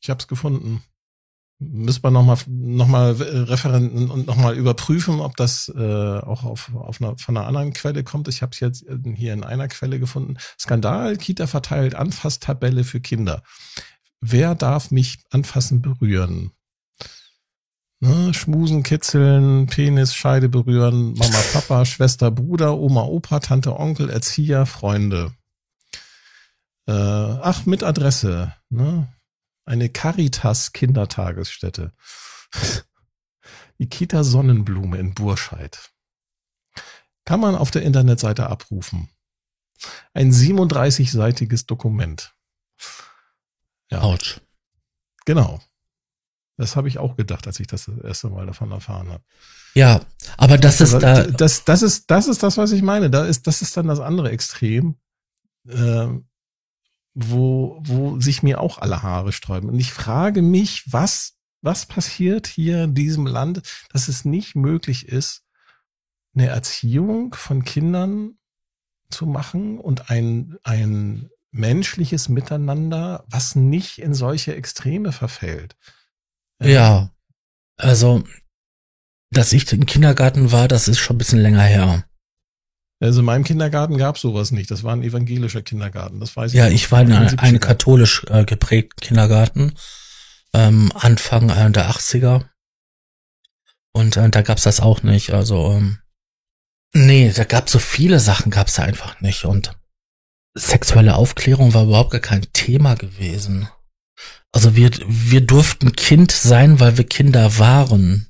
Ich hab's gefunden müssen wir nochmal noch mal referenten und nochmal überprüfen, ob das äh, auch auf, auf einer, von einer anderen Quelle kommt. Ich habe es jetzt hier in einer Quelle gefunden. Skandal, Kita verteilt Anfasstabelle für Kinder. Wer darf mich anfassen, berühren? Ne, schmusen, kitzeln, Penis, Scheide berühren, Mama, Papa, Schwester, Bruder, Oma, Opa, Tante, Onkel, Erzieher, Freunde. Äh, ach, mit Adresse. Ne? Eine Caritas Kindertagesstätte. Die Kita Sonnenblume in Burscheid. Kann man auf der Internetseite abrufen. Ein 37-seitiges Dokument. Ja. Autsch. Genau. Das habe ich auch gedacht, als ich das, das erste Mal davon erfahren habe. Ja, aber das ist da. Das, das ist, das ist das, was ich meine. Da ist, das ist dann das andere Extrem, äh, wo, wo sich mir auch alle Haare sträuben. Und ich frage mich, was, was passiert hier in diesem Land, dass es nicht möglich ist, eine Erziehung von Kindern zu machen und ein, ein menschliches Miteinander, was nicht in solche Extreme verfällt. Ja, also, dass ich im Kindergarten war, das ist schon ein bisschen länger her. Also in meinem Kindergarten gab sowas nicht. Das war ein evangelischer Kindergarten. Das weiß ich. Ja, ich war in einem katholisch äh, geprägten Kindergarten ähm, Anfang äh, der 80er. Und äh, da gab's das auch nicht. Also ähm, nee, da gab's so viele Sachen, gab's da einfach nicht. Und sexuelle Aufklärung war überhaupt gar kein Thema gewesen. Also wir, wir durften Kind sein, weil wir Kinder waren.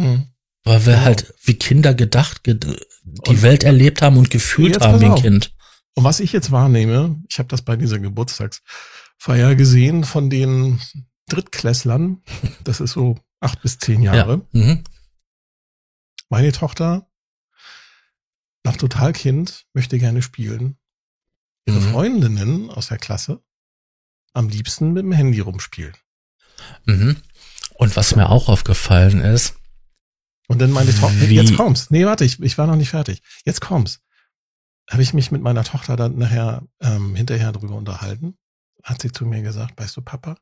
Hm. Weil wir genau. halt wie Kinder gedacht, die und Welt erlebt haben und gefühlt haben wie ein Kind. Und was ich jetzt wahrnehme, ich habe das bei dieser Geburtstagsfeier gesehen von den Drittklässlern, das ist so acht bis zehn Jahre. Ja. Mhm. Meine Tochter, nach Totalkind, möchte gerne spielen. Ihre mhm. Freundinnen aus der Klasse am liebsten mit dem Handy rumspielen. Mhm. Und was mir auch aufgefallen ist. Und dann meine Tochter, jetzt kommst. Nee, warte, ich, ich war noch nicht fertig. Jetzt kommst. Habe ich mich mit meiner Tochter dann nachher ähm, hinterher drüber unterhalten. Hat sie zu mir gesagt, weißt du, Papa,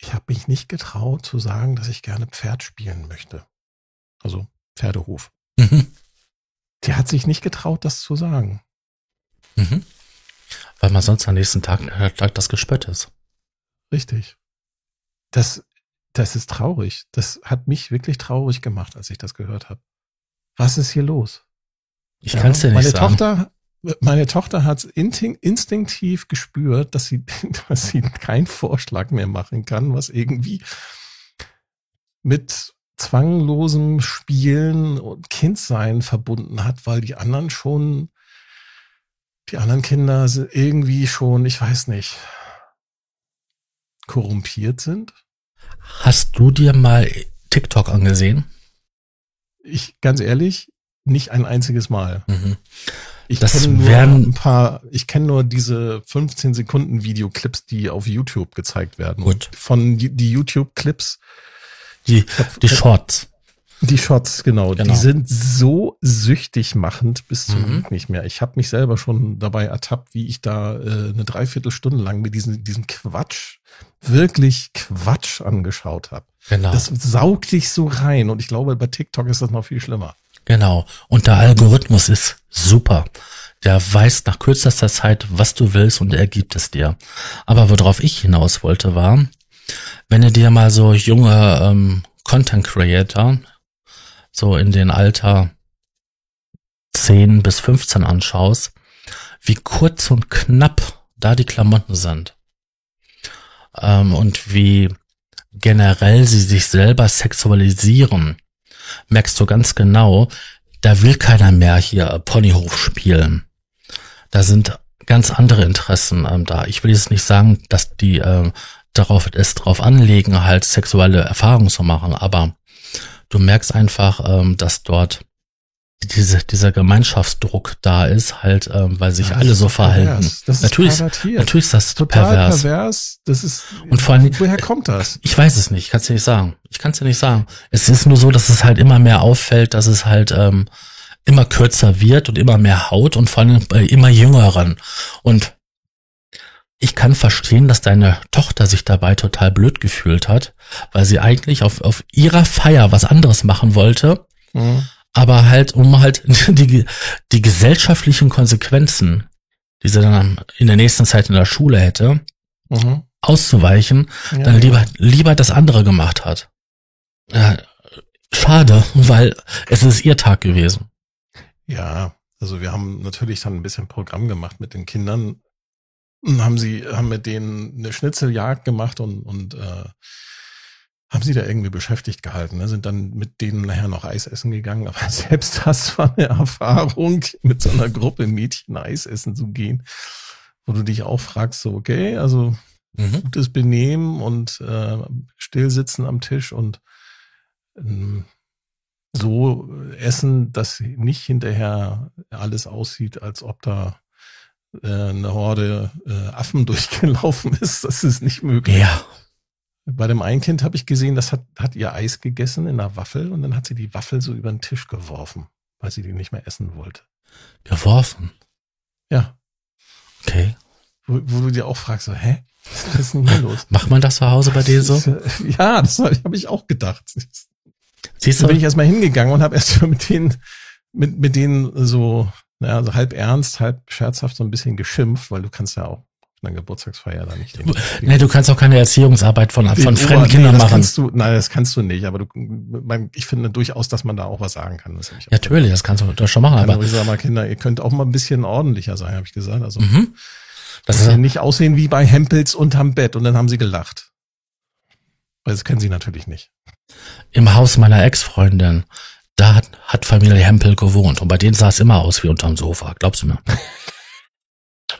ich habe mich nicht getraut zu sagen, dass ich gerne Pferd spielen möchte. Also Pferdehof. Mhm. Die hat sich nicht getraut, das zu sagen. Mhm. Weil man sonst am nächsten Tag, Tag das Gespött ist. Richtig. Das, das ist traurig. Das hat mich wirklich traurig gemacht, als ich das gehört habe. Was ist hier los? Ich ja, kann es dir nicht meine sagen. Tochter, meine Tochter hat instinktiv gespürt, dass sie, dass sie keinen Vorschlag mehr machen kann, was irgendwie mit zwanglosem Spielen und Kindsein verbunden hat, weil die anderen schon die anderen Kinder irgendwie schon, ich weiß nicht, korrumpiert sind. Hast du dir mal TikTok angesehen? Ich, ganz ehrlich, nicht ein einziges Mal. Mhm. Ich das kenne nur ein paar, ich kenne nur diese 15 Sekunden Videoclips, die auf YouTube gezeigt werden. Gut. Von die, die YouTube-Clips. Die, die Shorts. Die Shots, genau, genau, Die sind so süchtig machend bis zum mhm. nicht mehr. Ich habe mich selber schon dabei ertappt, wie ich da äh, eine Dreiviertelstunde lang mit diesem, diesem Quatsch, wirklich Quatsch angeschaut habe. Genau. Das saugt dich so rein. Und ich glaube, bei TikTok ist das noch viel schlimmer. Genau. Und der Algorithmus ist super. Der weiß nach kürzester Zeit, was du willst und er gibt es dir. Aber worauf ich hinaus wollte, war, wenn du dir mal so junge ähm, Content Creator so in den Alter 10 bis 15 anschaust, wie kurz und knapp da die Klamotten sind. Ähm, und wie generell sie sich selber sexualisieren, merkst du ganz genau, da will keiner mehr hier Ponyhof spielen. Da sind ganz andere Interessen ähm, da. Ich will jetzt nicht sagen, dass die äh, darauf es drauf anlegen, halt sexuelle Erfahrungen zu machen, aber du merkst einfach, ähm, dass dort diese, dieser Gemeinschaftsdruck da ist, halt, ähm, weil sich ja, alle so verhalten. Das natürlich, ist natürlich ist das total pervers. pervers. Das ist, und vor allem, woher kommt das? Ich weiß es nicht, ich kann es dir nicht sagen. Ich kann es dir nicht sagen. Es ist nur so, dass es halt immer mehr auffällt, dass es halt ähm, immer kürzer wird und immer mehr Haut und vor allem bei immer jüngeren. Und ich kann verstehen, dass deine Tochter sich dabei total blöd gefühlt hat, weil sie eigentlich auf, auf ihrer Feier was anderes machen wollte, mhm. aber halt, um halt die, die gesellschaftlichen Konsequenzen, die sie dann in der nächsten Zeit in der Schule hätte, mhm. auszuweichen, ja, dann lieber, lieber das andere gemacht hat. Ja, schade, weil es ist ihr Tag gewesen. Ja, also wir haben natürlich dann ein bisschen Programm gemacht mit den Kindern haben sie, haben mit denen eine Schnitzeljagd gemacht und, und äh, haben sie da irgendwie beschäftigt gehalten, ne? sind dann mit denen nachher noch Eis essen gegangen. Aber selbst das war eine Erfahrung, mit so einer Gruppe Mädchen Eis essen zu gehen, wo du dich auch fragst, so, okay, also mhm. gutes Benehmen und äh, Stillsitzen am Tisch und ähm, so essen, dass nicht hinterher alles aussieht, als ob da eine Horde äh, Affen durchgelaufen ist. Das ist nicht möglich. Ja. Bei dem einen Kind habe ich gesehen, das hat, hat ihr Eis gegessen in einer Waffel und dann hat sie die Waffel so über den Tisch geworfen, weil sie die nicht mehr essen wollte. Geworfen? Ja. Okay. Wo, wo du dir auch fragst, so, hä? Was ist denn hier los? Macht man das zu Hause bei dir so? Ja, das habe ich auch gedacht. Siehst du? Da bin ich erstmal hingegangen und habe erst mit denen, mit, mit denen so, naja, so halb ernst, halb scherzhaft so ein bisschen geschimpft, weil du kannst ja auch einer Geburtstagsfeier da nicht. Nee, du kannst auch keine Erziehungsarbeit von, von fremden Kindern nee, machen. Kannst du, nein, das kannst du nicht, aber du, ich finde durchaus, dass man da auch was sagen kann. Das natürlich, das kannst du das schon machen. Aber ich sage mal, Kinder, ihr könnt auch mal ein bisschen ordentlicher sein, habe ich gesagt. Also, mhm. das ist ja nicht aussehen wie bei Hempels unterm Bett und dann haben sie gelacht. Weil das kennen sie natürlich nicht. Im Haus meiner Ex-Freundin, da hat, hat Familie Hempel gewohnt und bei denen sah es immer aus wie unterm Sofa. Glaubst du mir?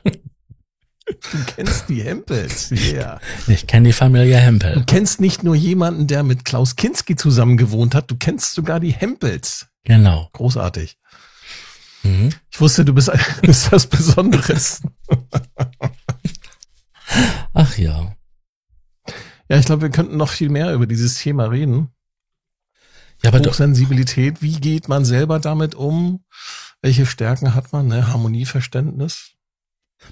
Du kennst die Hempels, ja. Yeah. Ich kenne die Familie Hempel. Du kennst nicht nur jemanden, der mit Klaus Kinski zusammen gewohnt hat, du kennst sogar die Hempels. Genau. Großartig. Mhm. Ich wusste, du bist, bist was Besonderes. Ach ja. Ja, ich glaube, wir könnten noch viel mehr über dieses Thema reden. Ja, aber Hochsensibilität, wie geht man selber damit um? Welche Stärken hat man? Ne? Harmonieverständnis.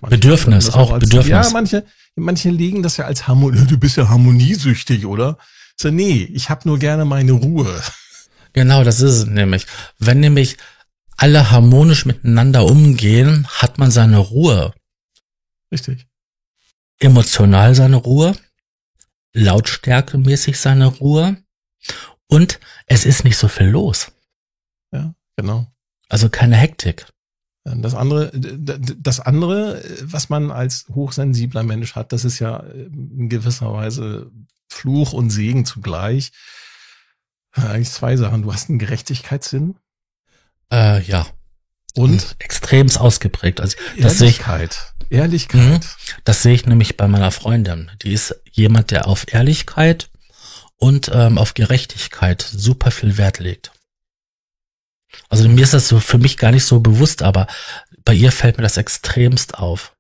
Manche Bedürfnis, auch als, Bedürfnis. Ja, manche, manche legen das ja als Harmonie. Du bist ja harmoniesüchtig, oder? So, nee, ich habe nur gerne meine Ruhe. Genau, das ist es nämlich. Wenn nämlich alle harmonisch miteinander umgehen, hat man seine Ruhe. Richtig. Emotional seine Ruhe, lautstärkemäßig seine Ruhe und es ist nicht so viel los. Ja, genau. Also keine Hektik. Das andere, das andere, was man als hochsensibler Mensch hat, das ist ja in gewisser Weise Fluch und Segen zugleich. Eigentlich zwei Sachen. Du hast einen Gerechtigkeitssinn. Äh, ja. Und, und extremst ausgeprägt. Also das Ehrlichkeit. Ich, Ehrlichkeit. Mh, das sehe ich nämlich bei meiner Freundin. Die ist jemand, der auf Ehrlichkeit und ähm, auf Gerechtigkeit super viel Wert legt. Also mir ist das so für mich gar nicht so bewusst, aber bei ihr fällt mir das extremst auf.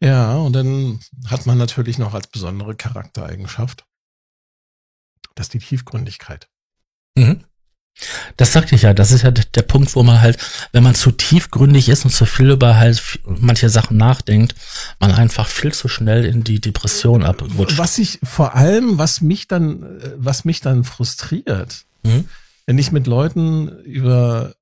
Ja, und dann hat man natürlich noch als besondere Charaktereigenschaft, das ist die Tiefgründigkeit. Mhm. Das sagte ich ja, das ist ja der Punkt, wo man halt, wenn man zu tiefgründig ist und zu viel über halt manche Sachen nachdenkt, man einfach viel zu schnell in die Depression abrutscht. Was ich vor allem, was mich dann, was mich dann frustriert, mhm wenn ich mit Leuten über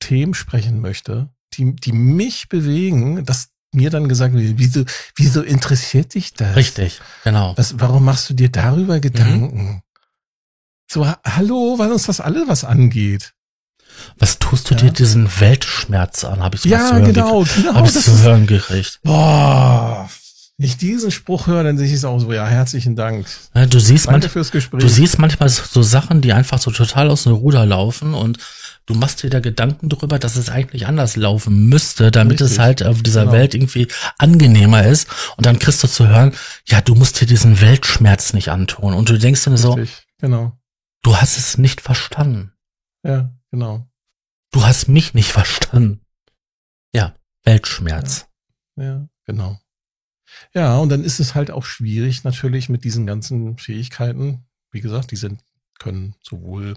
Themen sprechen möchte, die, die mich bewegen, dass mir dann gesagt wird, wieso, wieso interessiert dich das? Richtig, genau. Was, warum machst du dir darüber Gedanken? Mhm. So, hallo, weil uns das alle was angeht. Was tust du ja. dir diesen Weltschmerz an? Habe ich ja, zu hören genau, genau. Habe ich zu hören gekriegt. Boah, wenn ich diesen Spruch höre, dann sehe ich es auch so, ja, herzlichen Dank. Ja, du siehst Danke fürs Gespräch. Du siehst manchmal so Sachen, die einfach so total aus dem Ruder laufen und du machst dir da Gedanken darüber, dass es eigentlich anders laufen müsste, damit Richtig. es halt auf dieser genau. Welt irgendwie angenehmer ist. Und dann kriegst du zu hören, ja, du musst dir diesen Weltschmerz nicht antun. Und du denkst dir so, genau. Du hast es nicht verstanden. Ja, genau. Du hast mich nicht verstanden. Ja, Weltschmerz. ja, ja genau. Ja, und dann ist es halt auch schwierig natürlich mit diesen ganzen Fähigkeiten. Wie gesagt, die sind, können sowohl,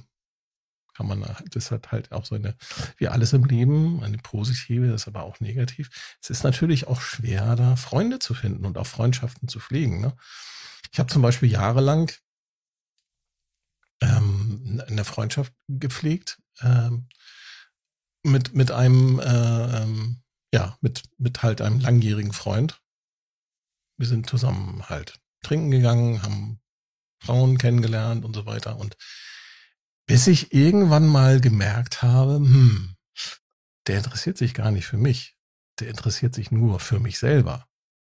kann man, das hat halt auch so eine, wie alles im Leben, eine positive, das ist aber auch negativ. Es ist natürlich auch schwer, da Freunde zu finden und auch Freundschaften zu pflegen. Ne? Ich habe zum Beispiel jahrelang ähm, eine Freundschaft gepflegt ähm, mit, mit einem, äh, ähm, ja, mit, mit halt einem langjährigen Freund wir sind zusammen halt trinken gegangen, haben Frauen kennengelernt und so weiter. Und bis ich irgendwann mal gemerkt habe, hm, der interessiert sich gar nicht für mich. Der interessiert sich nur für mich selber.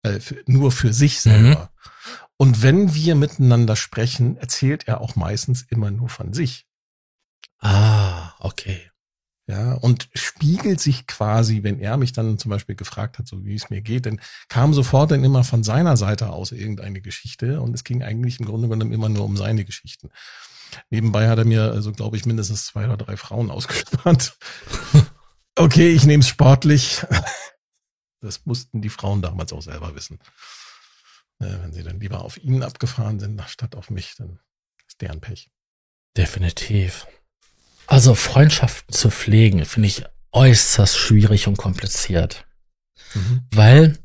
Äh, für, nur für sich selber. Mhm. Und wenn wir miteinander sprechen, erzählt er auch meistens immer nur von sich. Ah, okay. Ja, und spiegelt sich quasi, wenn er mich dann zum Beispiel gefragt hat, so wie es mir geht, dann kam sofort dann immer von seiner Seite aus irgendeine Geschichte und es ging eigentlich im Grunde genommen immer nur um seine Geschichten. Nebenbei hat er mir, also glaube ich, mindestens zwei oder drei Frauen ausgespannt. okay, ich nehme es sportlich. Das mussten die Frauen damals auch selber wissen. Wenn sie dann lieber auf ihn abgefahren sind, statt auf mich, dann ist deren Pech. Definitiv. Also Freundschaften zu pflegen, finde ich äußerst schwierig und kompliziert. Mhm. Weil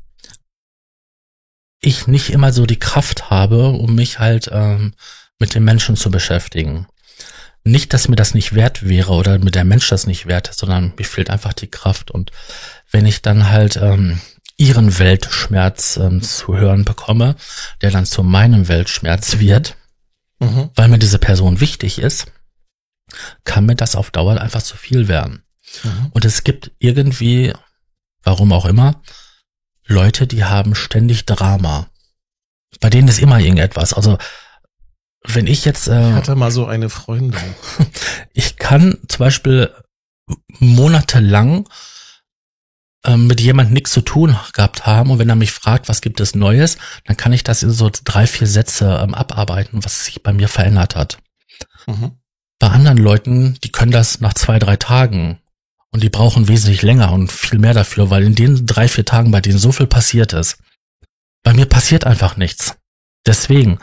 ich nicht immer so die Kraft habe, um mich halt ähm, mit den Menschen zu beschäftigen. Nicht, dass mir das nicht wert wäre oder mir der Mensch das nicht wert ist, sondern mir fehlt einfach die Kraft. Und wenn ich dann halt ähm, ihren Weltschmerz ähm, zu hören bekomme, der dann zu meinem Weltschmerz wird, mhm. weil mir diese Person wichtig ist, kann mir das auf Dauer einfach zu viel werden. Mhm. Und es gibt irgendwie, warum auch immer, Leute, die haben ständig Drama. Bei denen ist immer irgendetwas. Also wenn ich jetzt äh, ich hatte mal so eine Freundin. Ich kann zum Beispiel monatelang ähm, mit jemand nichts zu tun gehabt haben und wenn er mich fragt, was gibt es Neues, dann kann ich das in so drei, vier Sätze ähm, abarbeiten, was sich bei mir verändert hat. Mhm. Bei anderen Leuten, die können das nach zwei, drei Tagen und die brauchen wesentlich länger und viel mehr dafür, weil in den drei, vier Tagen, bei denen so viel passiert ist, bei mir passiert einfach nichts. Deswegen,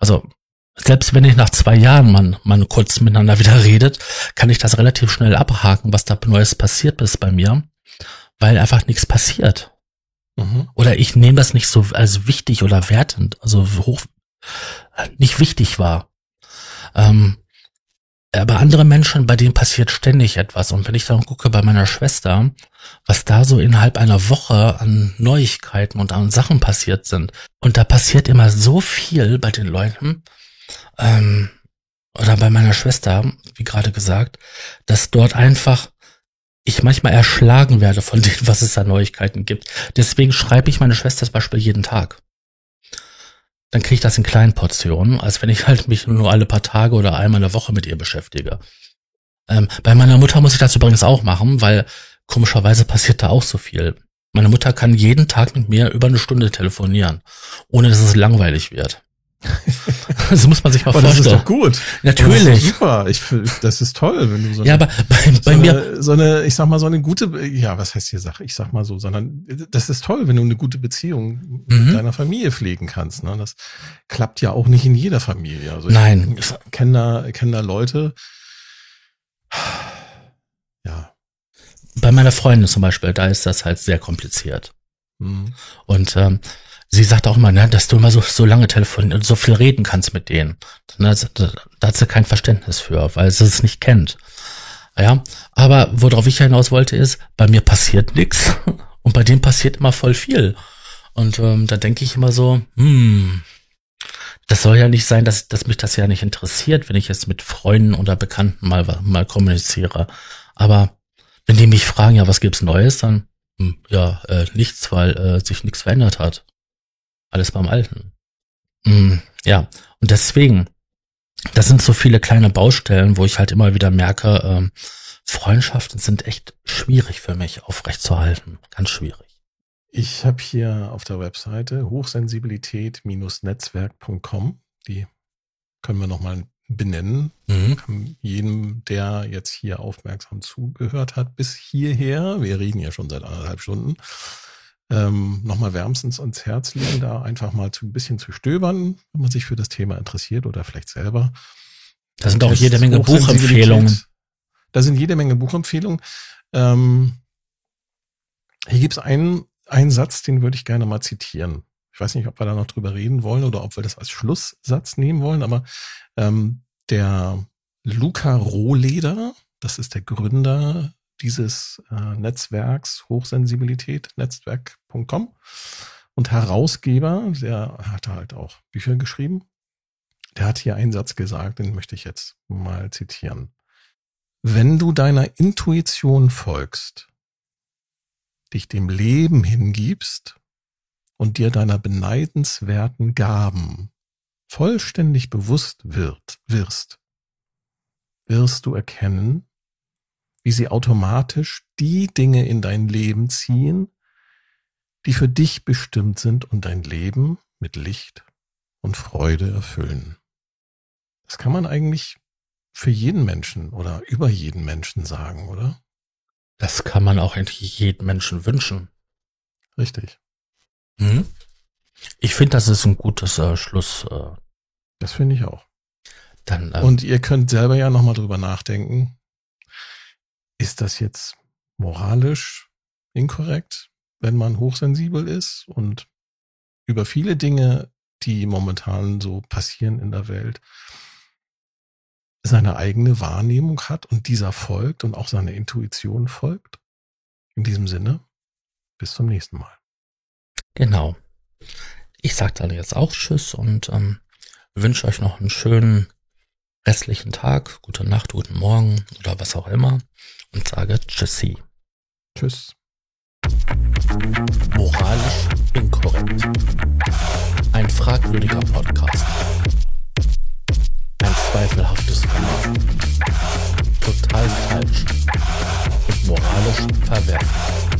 also selbst wenn ich nach zwei Jahren man, man kurz miteinander wieder redet, kann ich das relativ schnell abhaken, was da Neues passiert ist bei mir, weil einfach nichts passiert. Mhm. Oder ich nehme das nicht so als wichtig oder wertend, also hoch, nicht wichtig war. Ähm, aber andere Menschen, bei denen passiert ständig etwas. Und wenn ich dann gucke bei meiner Schwester, was da so innerhalb einer Woche an Neuigkeiten und an Sachen passiert sind. Und da passiert immer so viel bei den Leuten, ähm, oder bei meiner Schwester, wie gerade gesagt, dass dort einfach ich manchmal erschlagen werde von dem, was es da Neuigkeiten gibt. Deswegen schreibe ich meine Schwester zum Beispiel jeden Tag. Dann kriege ich das in kleinen Portionen, als wenn ich halt mich nur alle paar Tage oder einmal in der Woche mit ihr beschäftige. Ähm, bei meiner Mutter muss ich das übrigens auch machen, weil komischerweise passiert da auch so viel. Meine Mutter kann jeden Tag mit mir über eine Stunde telefonieren, ohne dass es langweilig wird. das muss man sich mal aber vorstellen. Das ist doch gut. Natürlich. Das super. Ich, das ist toll, wenn du so eine, Ja, aber bei, bei so mir eine, so eine, ich sag mal so eine gute, ja, was heißt hier Sache? Ich sag mal so, sondern das ist toll, wenn du eine gute Beziehung mhm. mit deiner Familie pflegen kannst. Ne? Das klappt ja auch nicht in jeder Familie. Also Nein. Ich kenne da, kenne da Leute. Ja. Bei meiner Freundin zum Beispiel, da ist das halt sehr kompliziert. Mhm. Und ähm, sie sagt auch immer, ne, dass du immer so, so lange telefonieren und so viel reden kannst mit denen. Da, da, da hat sie kein Verständnis für, weil sie es nicht kennt. Ja, aber worauf ich hinaus wollte ist, bei mir passiert nichts und bei dem passiert immer voll viel. Und ähm, da denke ich immer so, hm, das soll ja nicht sein, dass, dass mich das ja nicht interessiert, wenn ich jetzt mit Freunden oder Bekannten mal, mal kommuniziere. Aber wenn die mich fragen, ja, was gibt's Neues, dann hm, ja, äh, nichts, weil äh, sich nichts verändert hat alles beim Alten. Mm, ja, und deswegen, das sind so viele kleine Baustellen, wo ich halt immer wieder merke, ähm, Freundschaften sind echt schwierig für mich aufrechtzuerhalten. Ganz schwierig. Ich habe hier auf der Webseite hochsensibilität-netzwerk.com, die können wir nochmal benennen. Mhm. Jedem, der jetzt hier aufmerksam zugehört hat, bis hierher, wir reden ja schon seit anderthalb Stunden, ähm, nochmal wärmstens ans Herz legen, da einfach mal zu, ein bisschen zu stöbern, wenn man sich für das Thema interessiert oder vielleicht selber. Da sind auch jede Menge Buchempfehlungen. Da sind jede Menge Buchempfehlungen. Ähm, hier gibt es einen, einen Satz, den würde ich gerne mal zitieren. Ich weiß nicht, ob wir da noch drüber reden wollen oder ob wir das als Schlusssatz nehmen wollen, aber ähm, der Luca Rohleder, das ist der Gründer dieses äh, Netzwerks Hochsensibilität, netzwerk.com und Herausgeber, der hat halt auch Bücher geschrieben. der hat hier einen Satz gesagt, den möchte ich jetzt mal zitieren. Wenn du deiner Intuition folgst, dich dem Leben hingibst und dir deiner beneidenswerten Gaben vollständig bewusst wird, wirst, wirst du erkennen, wie sie automatisch die Dinge in dein Leben ziehen, die für dich bestimmt sind und dein Leben mit Licht und Freude erfüllen. Das kann man eigentlich für jeden Menschen oder über jeden Menschen sagen, oder? Das kann man auch endlich jedem Menschen wünschen. Richtig. Hm? Ich finde, das ist ein gutes äh, Schluss. Äh. Das finde ich auch. Dann, äh, Und ihr könnt selber ja nochmal drüber nachdenken. Ist das jetzt moralisch inkorrekt, wenn man hochsensibel ist und über viele Dinge, die momentan so passieren in der Welt, seine eigene Wahrnehmung hat und dieser folgt und auch seine Intuition folgt. In diesem Sinne, bis zum nächsten Mal. Genau. Ich sage dann jetzt auch Tschüss und ähm, wünsche euch noch einen schönen restlichen Tag, gute Nacht, guten Morgen oder was auch immer und sage Tschüssi. Tschüss. Moralisch inkorrekt. Ein fragwürdiger Podcast. Ein zweifelhaftes Format. Total falsch. Und moralisch verwerflich.